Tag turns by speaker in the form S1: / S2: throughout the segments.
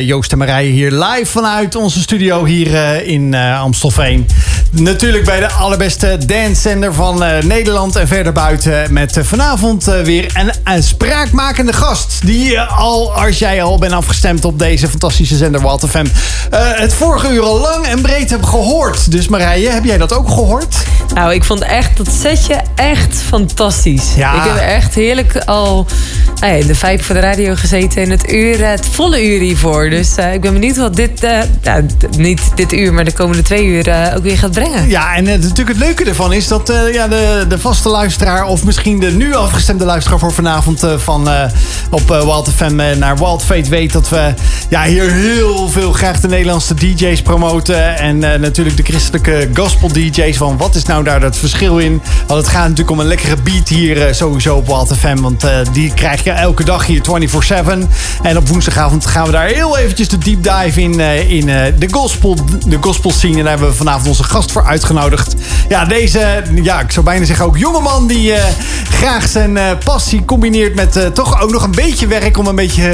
S1: Joost en Marije hier live vanuit onze studio hier uh, in uh, Amstelveen. Natuurlijk bij de allerbeste dancezender van uh, Nederland en verder buiten. Met vanavond weer een, een, spraakmakende gast. Die al, als jij al bent afgestemd op deze fantastische zender Walter FM... het vorige uur al lang en breed hebt gehoord. Dus Marije, heb jij dat ook gehoord?
S2: Nou, ik vond echt dat setje echt fantastisch. Ja. Ik heb echt heerlijk al nou ja, de vijf voor de radio gezeten... in het uur, het volle uur hiervoor. Dus ik ben benieuwd wat dit, nou, niet dit uur, maar de komende twee uur ook weer gaat brengen.
S1: Ja, en natuurlijk het leuke ervan is dat ja, de, de vaste luisteraar, of misschien de nu afgestemde luisteraar voor vanavond van op Wild FM naar Wild Fate weet dat we ja, hier heel veel graag de Nederlandse DJ's promoten. En natuurlijk de christelijke gospel DJ's. Van wat is nou daar het verschil in? Want het gaat natuurlijk om een lekkere beat hier sowieso op Wild FM. Want die krijg je elke dag hier 24-7. En op woensdagavond gaan we daar heel eventjes de deep dive in, uh, in uh, de, gospel, de gospel scene. En daar hebben we vanavond onze gast voor uitgenodigd. Ja, deze, ja, ik zou bijna zeggen ook jongeman die uh, graag zijn passie combineert met toch ook nog een beetje werk om een beetje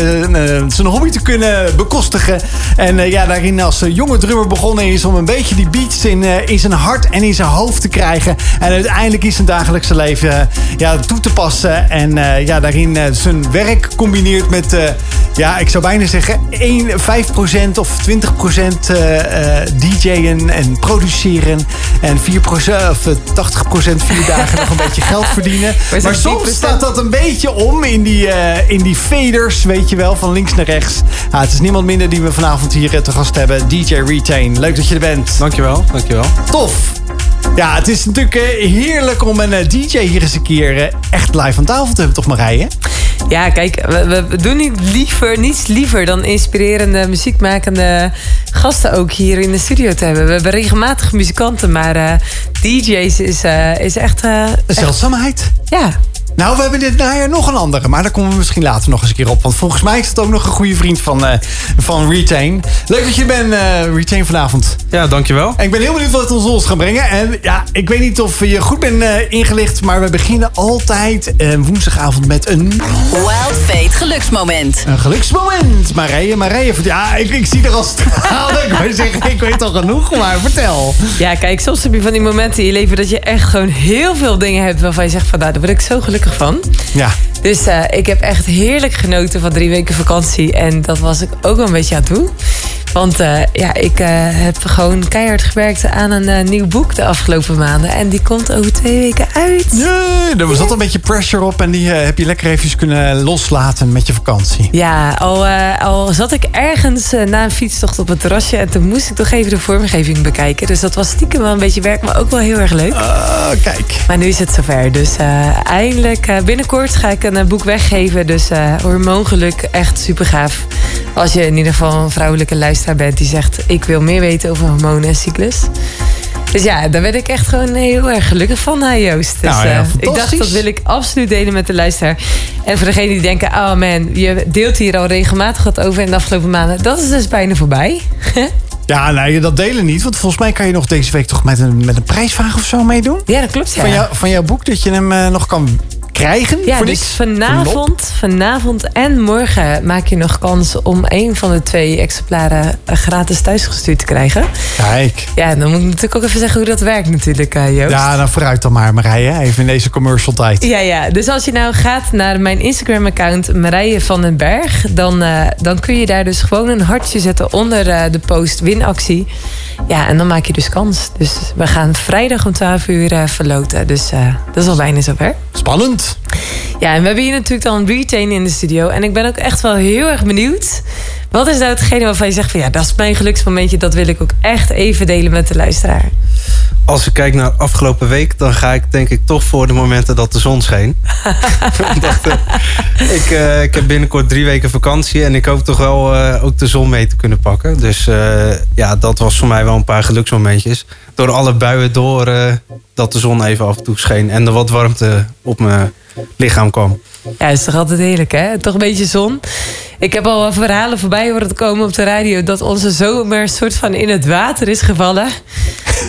S1: zijn hobby te kunnen bekostigen. En ja, daarin als jonge drummer begonnen is om een beetje die beats in, in zijn hart en in zijn hoofd te krijgen. En uiteindelijk is zijn dagelijkse leven ja, toe te passen. En ja, daarin zijn werk combineert met, ja, ik zou bijna zeggen 1, 5% of 20% uh, DJ'en en produceren. En 4%, of 80% vier dagen nog een beetje geld verdienen. Maar soms staat dat een beetje om in die, uh, in die faders, weet je wel, van links naar rechts. Ah, het is niemand minder die we vanavond hier te gast hebben. DJ Retain. Leuk dat je er bent.
S3: Dankjewel, dankjewel.
S1: Tof. Ja, het is natuurlijk heerlijk om een DJ hier eens een keer echt live aan tafel te hebben, toch Marije?
S2: Ja, kijk, we, we, doen niet liever, niets liever dan inspirerende, muziekmakende gasten ook hier in de studio te hebben. We hebben regelmatig muzikanten, maar uh, DJ's is, uh, is echt... Uh,
S1: een zeldzaamheid.
S2: Ja,
S1: nou, we hebben dit najaar nog een andere. Maar daar komen we misschien later nog eens een keer op. Want volgens mij is het ook nog een goede vriend van, uh, van Retain. Leuk dat je bent, uh, Retain, vanavond.
S3: Ja, dankjewel.
S1: En ik ben heel benieuwd wat het ons, ons gaat brengen. En ja, ik weet niet of je goed bent uh, ingelicht. Maar we beginnen altijd woensdagavond met een...
S4: Wild Fate geluksmoment.
S1: Een geluksmoment. Marije, Marije. Ja, ik, ik zie er al stralen. ik, zeggen, ik weet al genoeg, maar vertel.
S2: Ja, kijk, soms heb je van die momenten in je leven... dat je echt gewoon heel veel dingen hebt waarvan je zegt... van nou, daar word ik zo gelukkig van.
S1: Ja.
S2: Dus uh, ik heb echt heerlijk genoten van drie weken vakantie. En dat was ik ook wel een beetje aan toe. Want uh, ja, ik uh, heb gewoon keihard gewerkt aan een uh, nieuw boek de afgelopen maanden. En die komt over twee weken uit.
S1: Nee, er zat een beetje pressure op. En die heb je lekker even kunnen loslaten met je vakantie.
S2: Ja, al, al zat ik ergens na een fietstocht op het terrasje. En toen moest ik toch even de vormgeving bekijken. Dus dat was stiekem wel een beetje werk, maar ook wel heel erg leuk.
S1: kijk.
S2: Maar nu is het zover. Dus eindelijk binnenkort ga ik een boek weggeven. Dus hormoongeluk, echt super gaaf. Als je in ieder geval een vrouwelijke luisteraar bent die zegt: Ik wil meer weten over hormonen en cyclus. Dus ja, daar ben ik echt gewoon heel erg gelukkig van, hè, Joost. Dus,
S1: nou, ja,
S2: uh, ik dacht, dat wil ik absoluut delen met de luisteraar. En voor degenen die denken, oh man, je deelt hier al regelmatig wat over in de afgelopen maanden. Dat is dus bijna voorbij.
S1: Ja, nee, dat delen niet. Want volgens mij kan je nog deze week toch met een, met een prijsvraag of zo meedoen?
S2: Ja, dat klopt. Ja.
S1: Van, jou, van jouw boek, dat je hem uh, nog kan krijgen.
S2: Ja, dus vanavond, vanavond en morgen maak je nog kans om een van de twee exemplaren gratis thuisgestuurd te krijgen.
S1: Kijk.
S2: Ja, dan moet ik natuurlijk ook even zeggen hoe dat werkt natuurlijk, uh, Joost.
S1: Ja, dan vooruit dan maar Marije, even in deze commercial tijd.
S2: Ja, ja. Dus als je nou gaat naar mijn Instagram account Marije van den Berg, dan, uh, dan kun je daar dus gewoon een hartje zetten onder uh, de post winactie. Ja, en dan maak je dus kans. Dus we gaan vrijdag om 12 uur verloten. Dus dat is al bijna zover.
S1: Spannend.
S2: Ja, en we hebben hier natuurlijk dan Retain in de studio. En ik ben ook echt wel heel erg benieuwd. Wat is nou hetgene waarvan je zegt van ja, dat is mijn geluksmomentje. Dat wil ik ook echt even delen met de luisteraar.
S3: Als ik kijk naar afgelopen week, dan ga ik denk ik toch voor de momenten dat de zon scheen. ik, uh, ik heb binnenkort drie weken vakantie en ik hoop toch wel uh, ook de zon mee te kunnen pakken. Dus uh, ja, dat was voor mij wel een paar geluksmomentjes. Door alle buien door dat de zon even af en toe scheen en er wat warmte op mijn lichaam kwam.
S2: Ja, is toch altijd heerlijk, hè? Toch een beetje zon. Ik heb al verhalen voorbij horen komen op de radio... dat onze zomer soort van in het water is gevallen.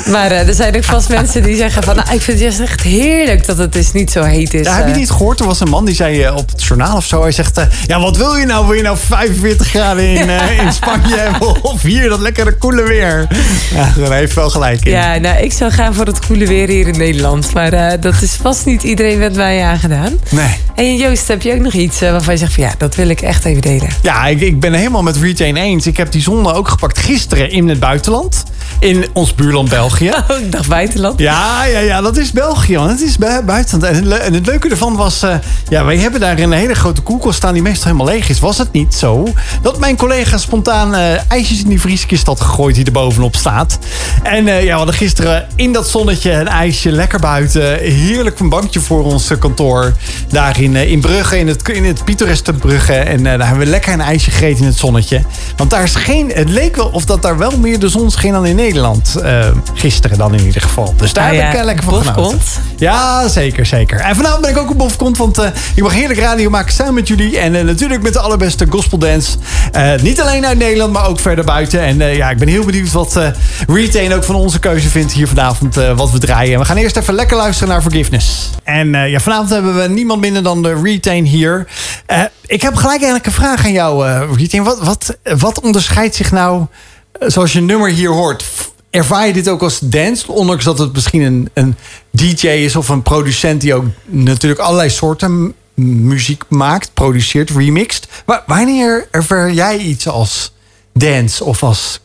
S2: Maar eh, er zijn ook vast mensen die zeggen van... Nou, ik vind het juist echt heerlijk dat het dus niet zo heet is.
S1: Ja, heb je
S2: eh.
S1: niet gehoord? Er was een man die zei eh, op het journaal of zo. Hij zegt, ja, wat wil je nou? Wil je nou 45 graden in, in Spanje hebben? Of hier dat lekkere koele weer? Ja, daar heeft wel gelijk in.
S2: Ja, nou, ik zou gaan voor het koele weer hier in Nederland. Maar dat is vast niet iedereen met mij aangedaan.
S1: Nee.
S2: En Joost, heb je ook nog iets waarvan je zegt van... Ja, dat wil ik echt even delen.
S1: Ja, ik, ik ben helemaal met Retain eens. Ik heb die zonde ook gepakt gisteren in het buitenland. In ons buurland België.
S2: Oh, ik dacht buitenland.
S1: Ja, ja, ja, dat is België, want het is bu- buitenland. En het, le- en het leuke ervan was, eh, ja, wij hebben daar een hele grote koelkast staan die meestal helemaal leeg is. Was het niet zo dat mijn collega spontaan eh, ijsjes in die vrieskist had gegooid die er bovenop staat. En eh, ja, we hadden gisteren in dat zonnetje een ijsje lekker buiten. Heerlijk een bankje voor ons kantoor. Daar in, in Brugge, in het, in het pittoreske Brugge. En daar hebben we lekker een ijsje gegeten in het zonnetje. Want daar scheen, het leek wel of dat daar wel meer de zon scheen dan in Nederland. Eh, gisteren dan in ieder geval. Dus daar
S2: Ah
S1: heb
S2: ja,
S1: ik eh, lekker van genoten.
S2: Bofkont.
S1: Ja, zeker, zeker. En vanavond ben ik ook op Bofkont, want eh, ik mag heerlijk radio maken samen met jullie. En eh, natuurlijk met de allerbeste gospeldance. Eh niet alleen uit Nederland, maar ook verder buiten. En eh, ja, ik ben heel benieuwd wat eh Retain ook van onze keuze vindt hier vanavond, eh, wat we draaien. We gaan eerst even lekker luisteren naar Forgiveness. En eh, ja, vanavond hebben we niemand minder dan de Retain hier. Eh, ik heb gelijk eigenlijk een vraag aan jou, Retain. Wat, wat, wat onderscheidt zich nou, eh, zoals je nummer hier hoort... Ervaar je dit ook als dance? Ondanks dat het misschien een, een DJ is of een producent die ook natuurlijk allerlei soorten muziek maakt, produceert, remixt. Maar wanneer ervaar jij iets als dance of als,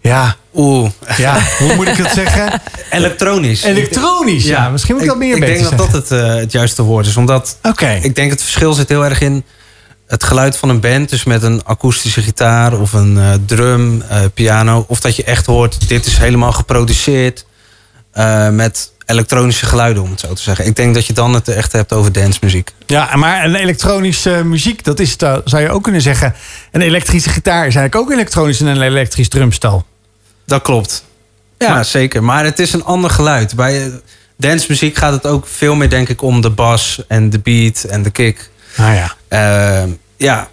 S1: ja,
S3: Oeh,
S1: ja hoe moet ik het zeggen?
S3: elektronisch.
S1: Elektronisch, ja. Misschien moet ik dat meer
S3: Ik denk dat
S1: zeggen.
S3: dat het, eh, het juiste woord is. Omdat
S1: Oké.
S3: ik denk het verschil zit heel erg in het geluid van een band. Dus met een akoestische gitaar of een eh, drum, eh, piano. Of dat je echt hoort, dit is helemaal geproduceerd eh, met elektronische geluiden, om het zo te zeggen. Ik denk dat je dan het echt hebt over dancemuziek.
S1: Ja, maar een elektronische muziek, dat is, eh, zou je ook kunnen zeggen. Een elektrische gitaar is eigenlijk ook elektronisch en een elektrisch drumstel.
S3: Dat klopt. Ja,
S1: Maar-
S3: zeker. Maar het is een ander geluid. Bij dancemuziek gaat het ook veel meer, denk ik, om de bas en de beat en de kick.
S1: Nou ja.
S3: Eh, ja,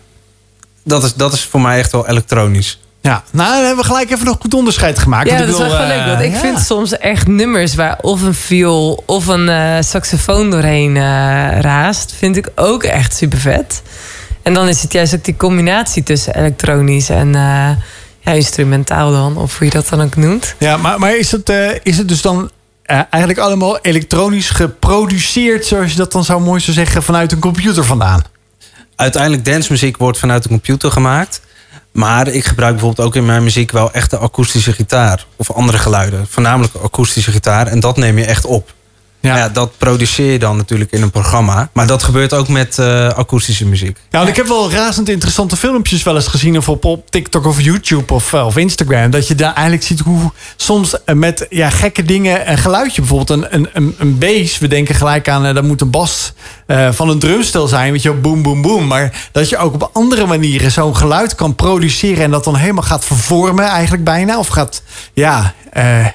S3: dat is, dat is voor mij echt wel elektronisch.
S1: Ja, nou, dan hebben we gelijk even nog goed onderscheid gemaakt.
S2: Ja, dat
S1: ik
S2: is wel
S1: bedoel,
S2: leuk.
S1: eh,
S2: Want ik
S1: ja.
S2: vind soms echt nummers waar of een viool of een eh, saxofoon doorheen eh, raast, vind ik ook echt super vet. En dan is het juist ook die combinatie tussen elektronisch en eh, ja, instrumentaal dan, of hoe je dat dan ook noemt.
S1: Ja, maar, maar is, het, eh, is het dus dan eigenlijk allemaal elektronisch geproduceerd, zoals je dat dan zo mooi zou zeggen, vanuit een computer vandaan?
S3: Uiteindelijk dancemuziek wordt vanuit de computer gemaakt. Maar ik gebruik bijvoorbeeld ook in mijn muziek wel echte akoestische gitaar. Of andere geluiden. Voornamelijk akoestische gitaar. En dat neem je echt op.
S1: Ja.
S3: Ja. dat produceer je dan natuurlijk in een programma. Maar dat gebeurt ook met eh, akoestische muziek.
S1: Ja, want ik heb wel razend interessante filmpjes wel eens gezien. Of op, op TikTok of YouTube of, eh, of Instagram. Dat je daar eigenlijk ziet hoe soms eh, met ja, gekke dingen een geluidje. Bijvoorbeeld een, een, een, een bass. We denken gelijk aan dat moet een bas van een drumstel zijn. Weet je, boom, boom, boom. Maar dat je ook op andere manieren zo'n geluid kan produceren. En dat dan helemaal gaat vervormen eigenlijk bijna. Of gaat ja,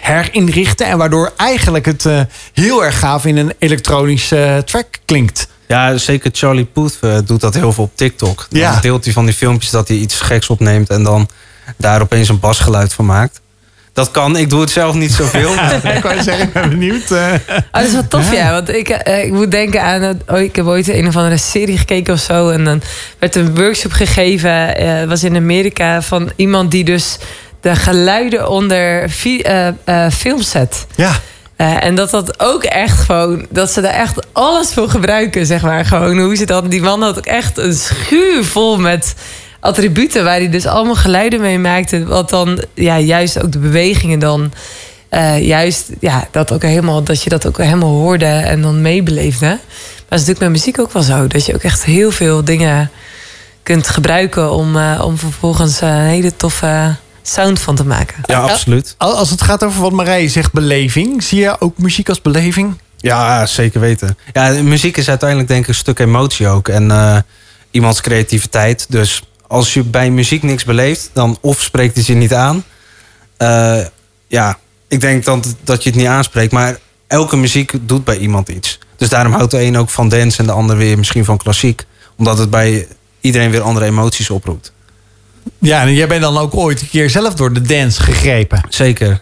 S1: herinrichten. En waardoor eigenlijk het heel erg gaaf in een elektronische eh, track klinkt.
S3: Ja, zeker Charlie Puth eh, doet dat heel veel op TikTok. Dan
S1: Ja.
S3: deelt hij van die filmpjes dat hij iets geks opneemt... en dan daar opeens een basgeluid van maakt. Dat kan, ik doe het zelf niet zoveel.
S1: ik wou zeggen, ik ben benieuwd. eh.
S2: Oh, dat is wel tof, ja. Want ik, ik moet denken aan... het- Oh, ik heb ooit een of andere serie gekeken of zo. En dan werd een workshop gegeven. eh was in Amerika van iemand die dus de geluiden onder fi- eh, eh, film zet.
S1: Ja,
S2: Eh, en dat dat ook echt gewoon... Dat ze daar echt alles voor gebruiken, zeg maar. Gewoon hoe ze dan... Die man had echt een schuur vol met attributen... waar hij dus allemaal geluiden mee maakte. Wat dan ja, juist ook de bewegingen dan... eh, juist ja, dat, ook helemaal, dat je dat ook helemaal hoorde en dan meebeleefde. Maar dat is natuurlijk met muziek ook wel zo. Dat je ook echt heel veel dingen kunt gebruiken... om, eh, om vervolgens een hele toffe sound van te maken.
S3: ja, absoluut.
S1: Al- als het gaat over wat Marije zegt, beleving. Zie je ook muziek als beleving?
S3: Ja, zeker weten. Ja, muziek is uiteindelijk denk ik een stuk emotie ook. En eh, iemands creativiteit. Dus als je bij muziek niks beleeft, dan of spreekt het je niet aan. Eh, ja, ik denk dan dat je het niet aanspreekt. Maar elke muziek doet bij iemand iets. Dus daarom houdt de een ook van dance en de ander weer misschien van klassiek. Omdat het bij iedereen weer andere emoties oproept.
S1: Ja, en jij bent dan ook ooit een keer zelf door de dance gegrepen.
S3: Zeker.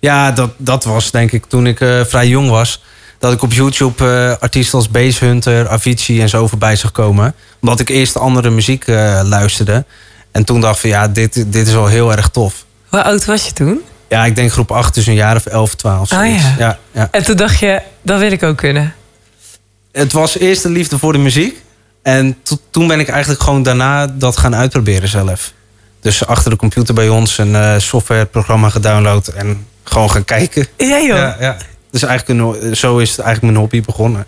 S3: Ja, dat, dat was denk ik toen ik eh, vrij jong was. Dat ik op YouTube eh, artiesten als Base Hunter, Avicii en zo voorbij zag komen. Omdat ik eerst andere muziek eh, luisterde. En toen dacht ik van ja, dit, dit is wel heel erg tof.
S2: Hoe oud was je toen?
S3: Ja, ik denk groep 8, dus een jaar of 11, 12.
S2: Oh,
S3: zoiets.
S2: ja.
S3: Ja, ja.
S2: En toen dacht je, dat wil ik ook kunnen.
S3: Het was eerst de liefde voor de muziek. En to- toen ben ik eigenlijk gewoon daarna dat gaan uitproberen zelf. Dus achter de computer bij ons een eh, softwareprogramma gedownload en gewoon gaan kijken.
S2: Ja joh.
S3: Ja, ja. Dus eigenlijk een, zo is het eigenlijk mijn hobby begonnen.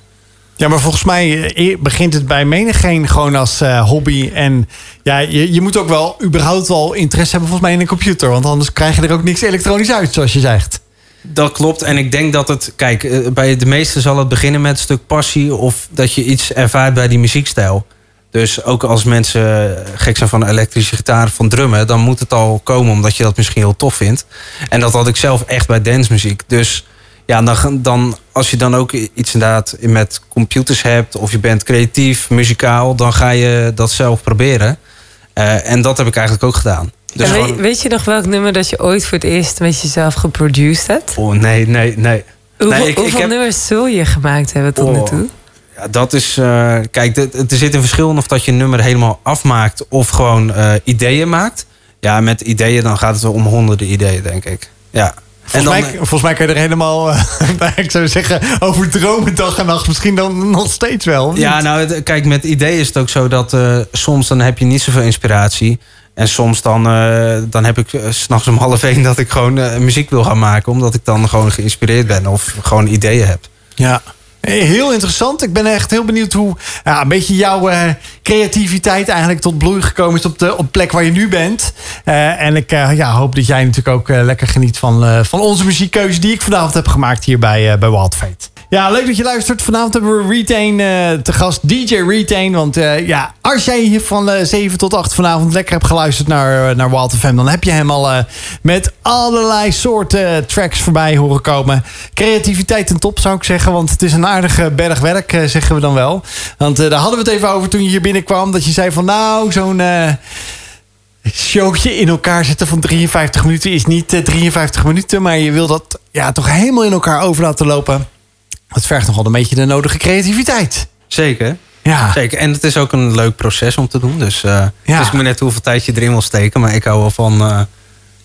S1: Ja, maar volgens mij eh, begint het bij menigeen gewoon als eh, hobby. En ja, je, je moet ook wel überhaupt wel interesse hebben volgens mij in een computer. Want anders krijg je er ook niks elektronisch uit, zoals je zegt.
S3: Dat klopt. En ik denk dat het... Kijk, eh, bij de meesten zal het beginnen met een stuk passie... of dat je iets ervaart bij die muziekstijl. Dus ook als mensen eh, gek zijn van elektrische gitaar, van drummen... dan moet het al komen omdat je dat misschien heel tof vindt. En dat had ik zelf echt bij dancemuziek. Dus ja, dan, dan, als je dan ook iets inderdaad met computers hebt... of je bent creatief, muzikaal... dan ga je dat zelf proberen. Eh, en dat heb ik eigenlijk ook gedaan. Dus
S2: en weet, je nog welk nummer dat je ooit voor het eerst met jezelf geproduced hebt?
S3: Oh, nee, nee, nee.
S2: Hoeveel,
S3: Nee, ik- ik
S2: hoeveel
S3: heb-
S2: nummers zul je gemaakt hebben tot nu
S3: Oh.
S2: toe?
S3: Ja, dat is. eh, kijk, er zit een verschil in of dat je een nummer helemaal afmaakt of gewoon eh, ideeën maakt. Ja, met ideeën dan gaat het wel om honderden ideeën, denk ik. Ja.
S1: Volgens,
S3: dan,
S1: mij, volgens mij kan je er helemaal, eh, ik zou zeggen, over dromen dag en nacht. Misschien dan nog steeds wel.
S3: ja, nou, kijk, met ideeën is het ook zo dat eh, soms dan heb je niet zoveel inspiratie. En soms dan, eh, dan heb ik s s'nachts om half één dat ik gewoon eh, muziek wil gaan maken. Omdat ik dan gewoon geïnspireerd ben of gewoon ideeën heb.
S1: Ja. Heel interessant. Ik ben echt heel benieuwd hoe ja, een beetje jouw eh, creativiteit eigenlijk tot bloei gekomen is op de op plek waar je nu bent. Eh, en ik eh, ja, hoop dat jij natuurlijk ook eh, lekker geniet van, eh, van onze muziekkeuze die ik vanavond heb gemaakt hier bij, eh, bij Wild Fate. Ja, leuk dat je luistert. Vanavond hebben we Retain eh, te gast, DJ Retain. Want eh, ja, als jij hier van eh 7 tot 8 vanavond lekker hebt geluisterd naar, naar Wild FM... dan heb je hem al met allerlei soorten tracks voorbij horen komen. Creativiteit ten top, zou ik zeggen. Want het is een aardige berg werk, zeggen we dan wel. Want daar hadden we het even over toen je hier binnenkwam. Dat je zei van nou, zo'n... showtje in elkaar zetten van 53 minuten is niet eh, 53 minuten, maar je wil dat ja, toch helemaal in elkaar over laten lopen. Dat vergt nogal een beetje de nodige creativiteit.
S3: Zeker.
S1: Ja,
S3: Zeker. En het is ook een leuk proces om te doen. Dus eh
S1: Ja.
S3: het is maar net hoeveel tijd je erin wil steken. Maar ik hou wel van eh,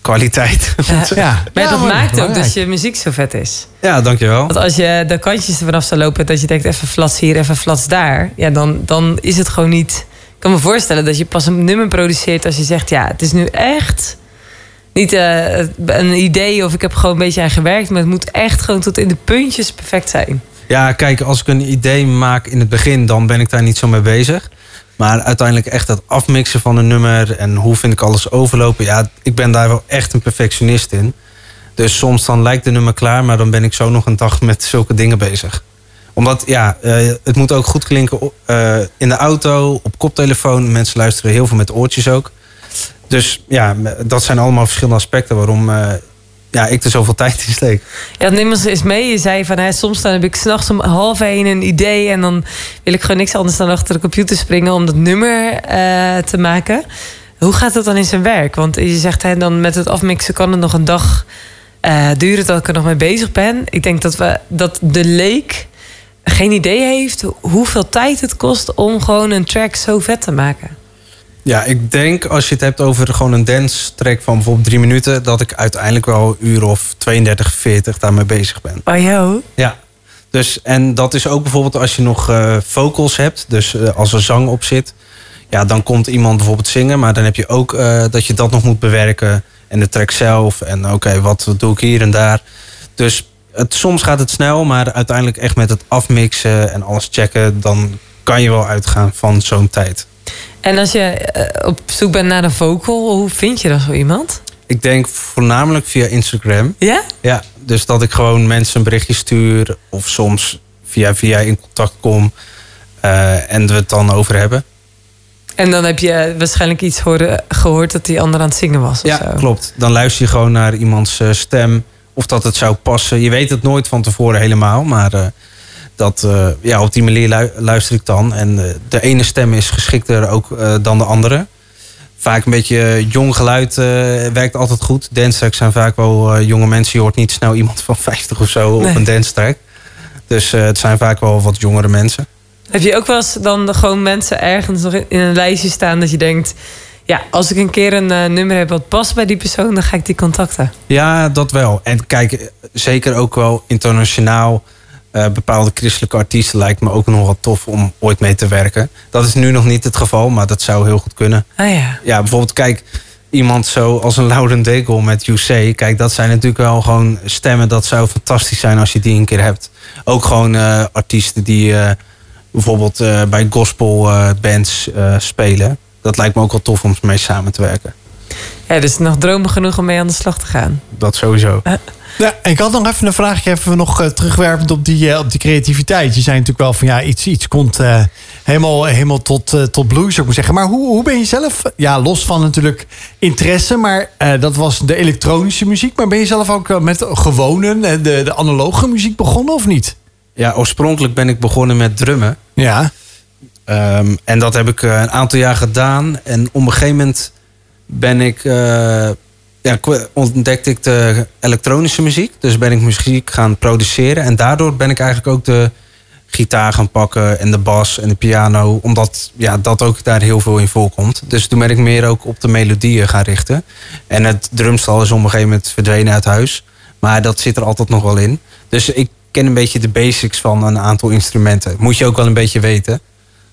S3: kwaliteit.
S2: Ja.
S1: ja.
S2: Maar
S1: Ja,
S2: dat maakt ook
S1: belangrijk.
S2: dat je muziek zo vet is.
S3: ja, dankjewel.
S2: Want als je de kantjes er vanaf zou lopen... dat je denkt even flats hier, even flats daar... Ja, dan, dan is het gewoon niet... Ik kan me voorstellen dat je pas een nummer produceert... als je zegt, ja, het is nu echt... Niet eh, een idee of ik heb gewoon een beetje aan gewerkt... maar het moet echt gewoon tot in de puntjes perfect zijn.
S3: Ja, kijk, als ik een idee maak in het begin, dan ben ik daar niet zo mee bezig. Maar uiteindelijk echt het afmixen van een nummer en hoe vind ik alles overlopen. Ja, ik ben daar wel echt een perfectionist in. Dus soms dan lijkt de nummer klaar, maar dan ben ik zo nog een dag met zulke dingen bezig. Omdat, ja, eh, het moet ook goed klinken eh, in de auto, op koptelefoon. Mensen luisteren heel veel met oortjes ook. Dus ja, dat zijn allemaal verschillende aspecten waarom eh, ja, ik er zoveel tijd in steek.
S2: Ja, neem ons eens mee. Je zei van, hè, soms dan heb ik s'nachts om half één een idee... en dan wil ik gewoon niks anders dan achter de computer springen... om dat nummer eh, te maken. Hoe gaat dat dan in zijn werk? Want je zegt, hè, dan met het afmixen kan het nog een dag eh, duren... dat ik er nog mee bezig ben. Ik denk dat, we, dat de leek geen idee heeft... hoeveel tijd het kost om gewoon een track zo vet te maken.
S3: Ja, ik denk als je het hebt over gewoon een dance track van bijvoorbeeld drie minuten, dat ik uiteindelijk wel een uur of 32, 40 daarmee bezig ben.
S2: Oh, joh.
S3: Ja. Dus, en dat is ook bijvoorbeeld als je nog eh, vocals hebt, dus eh, als er zang op zit, ja, dan komt iemand bijvoorbeeld zingen, maar dan heb je ook eh, dat je dat nog moet bewerken en de track zelf en oké, wat doe ik hier en daar. Dus het, soms gaat het snel, maar uiteindelijk echt met het afmixen en alles checken, dan kan je wel uitgaan van zo'n tijd.
S2: En als je eh, op zoek bent naar een vocal... hoe vind je dan zo iemand?
S3: Ik denk voornamelijk via Instagram.
S2: Ja?
S3: Ja, dus dat ik gewoon mensen een berichtje stuur. Of soms via via in contact kom. eh, en we het dan over hebben.
S2: En dan heb je waarschijnlijk iets horen, gehoord dat die ander aan het zingen was. Of
S3: Ja,
S2: zo.
S3: klopt. Dan luister je gewoon naar iemands eh, stem. Of dat het zou passen. Je weet het nooit van tevoren helemaal. Maar dat, eh, ja, op die manier lu- luister ik dan. En eh, de ene stem is geschikter ook eh, dan de andere. vaak een beetje jong geluid werkt altijd goed. Dance zijn vaak wel jonge mensen. Je hoort niet snel iemand van 50 of zo
S2: Nee.
S3: op een dance track. Dus het zijn vaak wel wat jongere mensen.
S2: Heb je ook wel eens dan gewoon mensen ergens nog in een lijstje staan dat je denkt... Ja, als ik een keer een nummer heb wat past bij die persoon, dan ga ik die contacten.
S3: Ja, dat wel. En kijk, zeker ook wel internationaal. Eh, bepaalde christelijke artiesten lijkt me ook nog wel tof om ooit mee te werken. Dat is nu nog niet het geval, maar dat zou heel goed kunnen.
S2: Ah ja.
S3: Ja, bijvoorbeeld kijk, iemand zo als een Lauren Daigle met UC. Kijk, dat zijn natuurlijk wel gewoon stemmen. Dat zou fantastisch zijn als je die een keer hebt. Ook gewoon eh, artiesten die eh, bijvoorbeeld bij gospel eh, bands spelen. Dat lijkt me ook wel tof om mee samen te werken.
S2: Ja, dus nog dromen genoeg om mee aan de slag te gaan.
S3: Dat sowieso.
S1: Ja, ik had nog even een vraagje, even nog eh, terugwerpend op die, eh, op die creativiteit. Je zei natuurlijk wel van ja, iets, iets komt eh, helemaal, helemaal tot, tot bloei, zou ik maar zeggen. Maar hoe, hoe ben je zelf, ja, los van natuurlijk interesse, maar dat was de elektronische muziek. Maar ben je zelf ook met gewone, de, de analoge muziek begonnen of niet?
S3: Ja, oorspronkelijk ben ik begonnen met drummen.
S1: Ja,
S3: Ehm, en dat heb ik een aantal jaar gedaan. En op een gegeven moment ben ik, ja, kwa- ontdekte ik de elektronische muziek. Dus ben ik muziek gaan produceren. En daardoor ben ik eigenlijk ook de gitaar gaan pakken en de bas en de piano. Omdat ja, dat ook daar heel veel in voorkomt. Dus toen ben ik meer ook op de melodieën gaan richten. En het drumstal is op een gegeven moment verdwenen uit huis. Maar dat zit er altijd nog wel in. Dus ik ken een beetje de basics van een aantal instrumenten. Moet je ook wel een beetje weten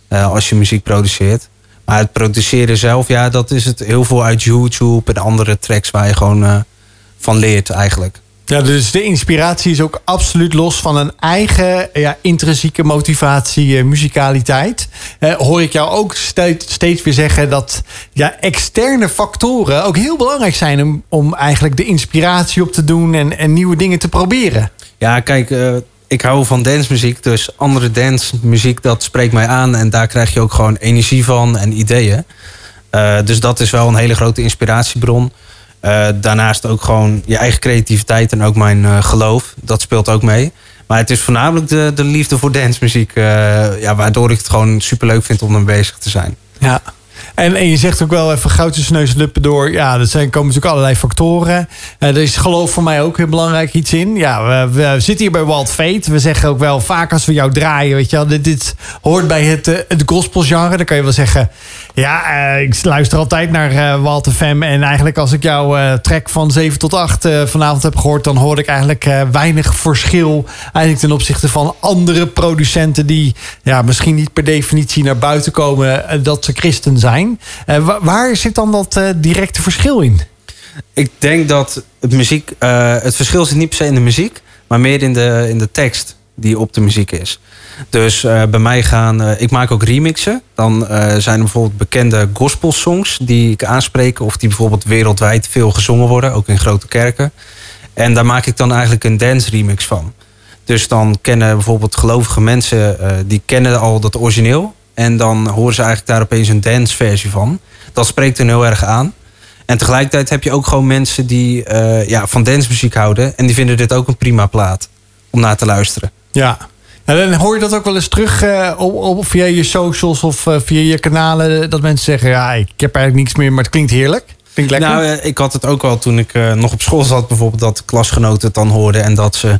S3: eh, als je muziek produceert. Maar het produceren zelf, ja, dat is het heel veel uit YouTube en andere tracks waar je gewoon eh, van leert eigenlijk.
S1: Ja, dus de inspiratie is ook absoluut los van een eigen ja, intrinsieke motivatie, eh, muzikaliteit. Eh, hoor ik jou ook steeds, steeds weer zeggen dat ja, externe factoren ook heel belangrijk zijn om, om eigenlijk de inspiratie op te doen en, en nieuwe dingen te proberen.
S3: Ja, kijk, ik hou van dancemuziek, dus andere dancemuziek, dat spreekt mij aan. En daar krijg je ook gewoon energie van en ideeën. Eh, dus dat is wel een hele grote inspiratiebron. Eh, daarnaast ook gewoon je eigen creativiteit en ook mijn eh, geloof. Dat speelt ook mee. Maar het is voornamelijk de, de liefde voor dancemuziek. ja, waardoor ik het gewoon superleuk vind om ermee bezig te zijn.
S1: Ja. En, en je zegt ook wel even goud tussen neus en door. Ja, er zijn, komen natuurlijk allerlei factoren. Eh, er is geloof voor mij ook heel belangrijk iets in. Ja, we, zitten hier bij Wild Fate. We zeggen ook wel vaak als we jou draaien, weet je wel, dit, hoort bij het, eh, het gospelgenre. Dan kan je wel zeggen, ja, eh, ik luister altijd naar eh Wild FM. En eigenlijk als ik jouw track van 7 tot 8 eh, vanavond heb gehoord, dan hoor ik eigenlijk weinig verschil eigenlijk ten opzichte van andere producenten die ja, misschien niet per definitie naar buiten komen dat ze christen zijn. Eh, wa- waar zit dan dat eh, directe verschil in?
S3: Ik denk dat het muziek, eh, het verschil zit niet per se in de muziek, maar meer in de, in de tekst die op de muziek is. Dus bij mij gaan, ik maak ook remixen. Dan zijn er bijvoorbeeld bekende gospelsongs die ik aanspreek, of die bijvoorbeeld wereldwijd veel gezongen worden, ook in grote kerken. En daar maak ik dan eigenlijk een dance remix van. Dus dan kennen bijvoorbeeld gelovige mensen, die kennen al dat origineel. En dan horen ze eigenlijk daar opeens een dance versie van. Dat spreekt hen heel erg aan. En tegelijkertijd heb je ook gewoon mensen die eh, ja, van dancemuziek houden. En die vinden dit ook een prima plaat om naar te luisteren.
S1: Ja. En dan hoor je dat ook wel eens terug eh, op, op, via je socials of eh, via je kanalen. Dat mensen zeggen, ja, ik heb eigenlijk niks meer, maar het klinkt heerlijk. Klinkt lekker.
S3: Nou, ik had het ook al toen ik nog op school zat, bijvoorbeeld, dat klasgenoten het dan hoorden. En dat ze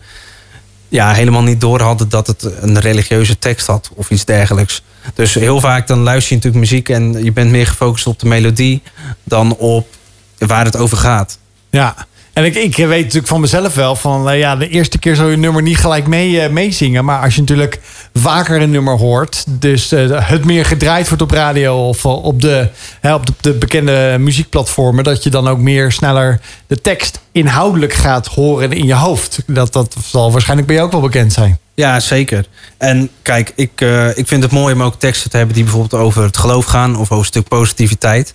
S3: ja, helemaal niet door hadden dat het een religieuze tekst had of iets dergelijks. Dus heel vaak dan luister je natuurlijk muziek en je bent meer gefocust op de melodie dan op waar het over gaat.
S1: Ja, en ik, ik weet natuurlijk van mezelf wel van eh, ja, de eerste keer zou je nummer niet gelijk mee, eh, meezingen. Maar als je natuurlijk vaker een nummer hoort, dus eh, het meer gedraaid wordt op radio of op, de, op de, de bekende muziekplatformen, dat je dan ook meer sneller de tekst inhoudelijk gaat horen in je hoofd. Dat, dat zal waarschijnlijk bij jou ook wel bekend zijn.
S3: Ja, zeker. En kijk, ik, eh, ik vind het mooi om ook teksten te hebben die bijvoorbeeld over het geloof gaan of over een stuk positiviteit.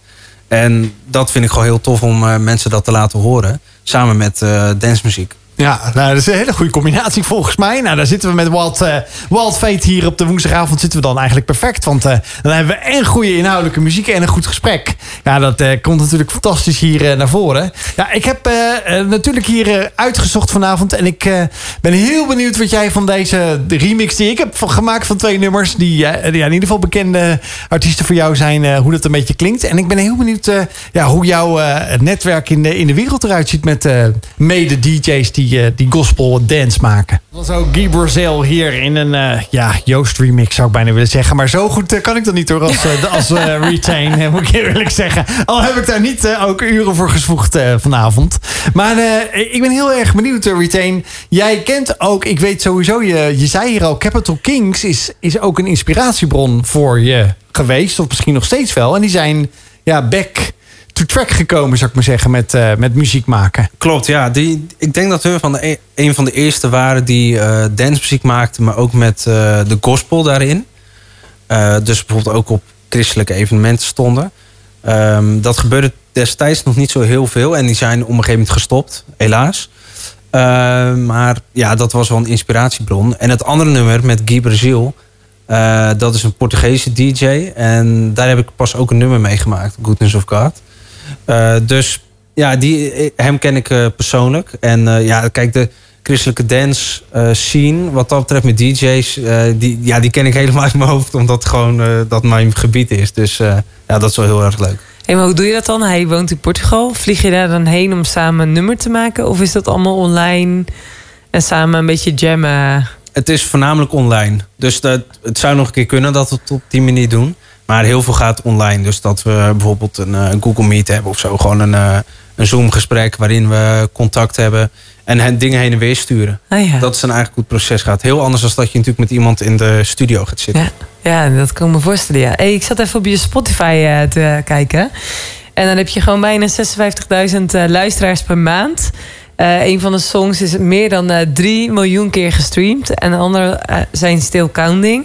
S3: En dat vind ik gewoon heel tof om eh, mensen dat te laten horen. Samen met eh dancemuziek.
S1: Ja, nou, dat is een hele goede combinatie volgens mij. Nou, daar zitten we met Wild, uh, Wild Fate hier op de woensdagavond zitten we dan eigenlijk perfect. Want uh, dan hebben we en goede inhoudelijke muziek en een goed gesprek. Ja, dat uh, komt natuurlijk fantastisch hier naar voren. Ja, ik heb natuurlijk hier uitgezocht vanavond. En ik ben heel benieuwd wat jij van deze remix die ik heb gemaakt van twee nummers. Die in ieder geval bekende artiesten voor jou zijn. hoe dat een beetje klinkt. En ik ben heel benieuwd ja, hoe jouw netwerk in de, in de wereld eruit ziet met mede DJ's die die, uh, die gospel dance maken. Dat was ook Guy Brazil hier in een uh, ja, Joost remix zou ik bijna willen zeggen. Maar zo goed uh, kan ik dat niet hoor als, als retain, moet ik eerlijk zeggen. Al heb ik daar niet ook uren voor gesvoegd vanavond. Maar ik ben heel erg benieuwd, retain. Jij kent ook, ik weet sowieso, je, je zei hier al, Capital Kings is, is ook een inspiratiebron voor je geweest. Of misschien nog steeds wel. En die zijn ja, back to track gekomen, zou ik maar zeggen, met, uh, met muziek maken.
S3: Klopt, ja. Die, ik denk dat hun van de, e-, een van de eerste waren die uh, dancemuziek maakten, maar ook met uh, de gospel daarin. dus bijvoorbeeld ook op christelijke evenementen stonden. Um, dat gebeurde destijds nog niet zo heel veel en die zijn op een gegeven moment gestopt, helaas. Ehm, maar ja, dat was wel een inspiratiebron. En het andere nummer met Guy Brazil, dat is een Portugese DJ. En daar heb ik pas ook een nummer mee gemaakt, Goodness of God. Uh, dus ja, die, hem ken ik uh, persoonlijk. En uh, ja, kijk, de christelijke dance scene, wat dat betreft met DJ's, die, ja, die ken ik helemaal uit mijn hoofd, omdat gewoon dat mijn gebied is. Dus ja, dat is wel heel erg leuk.
S2: Hey, maar hoe doe je dat dan? Hij woont in Portugal. Vlieg je daar dan heen om samen een nummer te maken? Of is dat allemaal online en samen een beetje jammen?
S3: Het is voornamelijk online. Dus dat, het zou nog een keer kunnen dat we het op die manier doen. Maar heel veel gaat online. Dus dat we bijvoorbeeld een, eh, een Google Meet hebben of zo. Gewoon een, eh, een Zoom gesprek waarin we contact hebben. En dingen heen en weer sturen.
S2: Ah, ja.
S3: Dat is een eigenlijk goed proces gaat. Heel anders dan dat je natuurlijk met iemand in de studio gaat zitten.
S2: Ja, ja dat kan ik me voorstellen. Ja. Hey, ik zat even op je Spotify uh, te kijken. En dan heb je gewoon bijna 56.000 uh, luisteraars per maand. Uh, een van de songs is meer dan uh, 3 miljoen keer gestreamd. En de andere zijn still counting.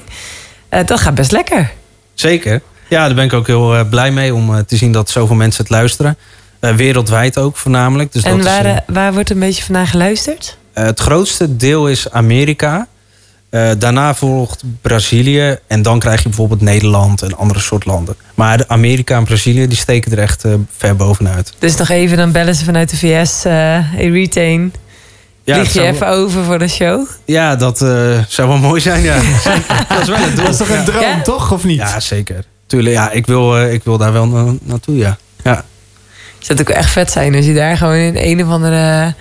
S2: dat gaat best lekker.
S3: Zeker. Ja, daar ben ik ook heel uh, blij mee om uh, te zien dat zoveel mensen het luisteren. Uh, wereldwijd ook voornamelijk. Dus
S2: en
S3: dat
S2: waar, is, waar wordt een beetje vandaan geluisterd?
S3: het grootste deel is Amerika. daarna volgt Brazilië. En dan krijg je bijvoorbeeld Nederland en andere soort landen. Maar Amerika en Brazilië die steken er echt ver bovenuit.
S2: Dus nog even, dan bellen ze vanuit de VS. Uh, retain. Ja, Vlieg je even over voor de show?
S3: Ja, dat uh, zou wel mooi zijn, ja.
S1: dat is wel een, dat is toch een droom, ja? toch? Of niet?
S3: Ja, zeker. Tuurlijk, ja, ik wil, uh, ik wil daar wel na naartoe, ja. ja.
S2: Het zou ook echt vet zijn als je daar gewoon in een of andere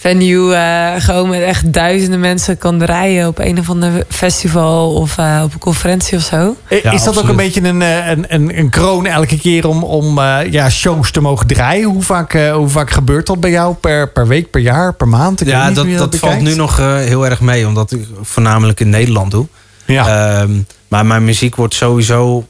S2: venue uh, gewoon met echt duizenden mensen kan draaien op een of ander festival of uh, op een conferentie of zo.
S1: Ja, is dat ook een beetje een, een, een, een kroon elke keer om, om uh, ja, shows te mogen draaien? Hoe vaak, hoe vaak gebeurt dat bij jou? Per, per week, per jaar, per maand?
S3: Ik ja, dat, dat, dat valt nu nog heel erg mee, omdat ik voornamelijk in Nederland doe.
S1: Ja.
S3: Um, maar mijn muziek wordt sowieso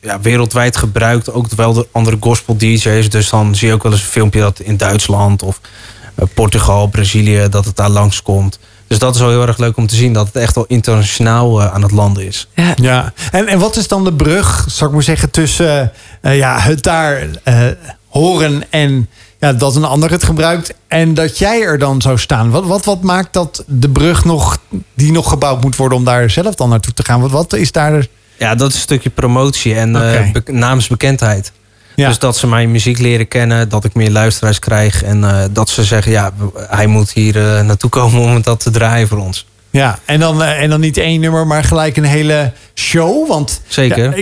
S3: ja, wereldwijd gebruikt. Ook wel de andere gospel DJ's. Dus dan zie je ook wel eens een filmpje dat in Duitsland of eh, Portugal, Brazilië, dat het daar langskomt. Dus dat is wel heel erg leuk om te zien dat het echt wel internationaal uh, aan het landen is.
S1: Ja. ja. En, en wat is dan de brug, zou ik maar zeggen, tussen uh, ja, het daar uh, horen en ja, dat een ander het gebruikt en dat jij er dan zou staan? Wat, wat, wat maakt dat de brug nog, die nog gebouwd moet worden om daar zelf dan naartoe te gaan? Wat, wat is daar.
S3: Ja, dat is een stukje promotie en okay. be namensbekendheid. Dus dat ze mijn muziek leren kennen, dat ik meer luisteraars krijg. En uh, dat ze zeggen, ja, hij moet hier uh, naartoe komen om dat te draaien voor ons.
S1: Ja, en dan, uh, en dan niet één nummer, maar gelijk een hele show. Want
S3: Zeker.
S1: Ja,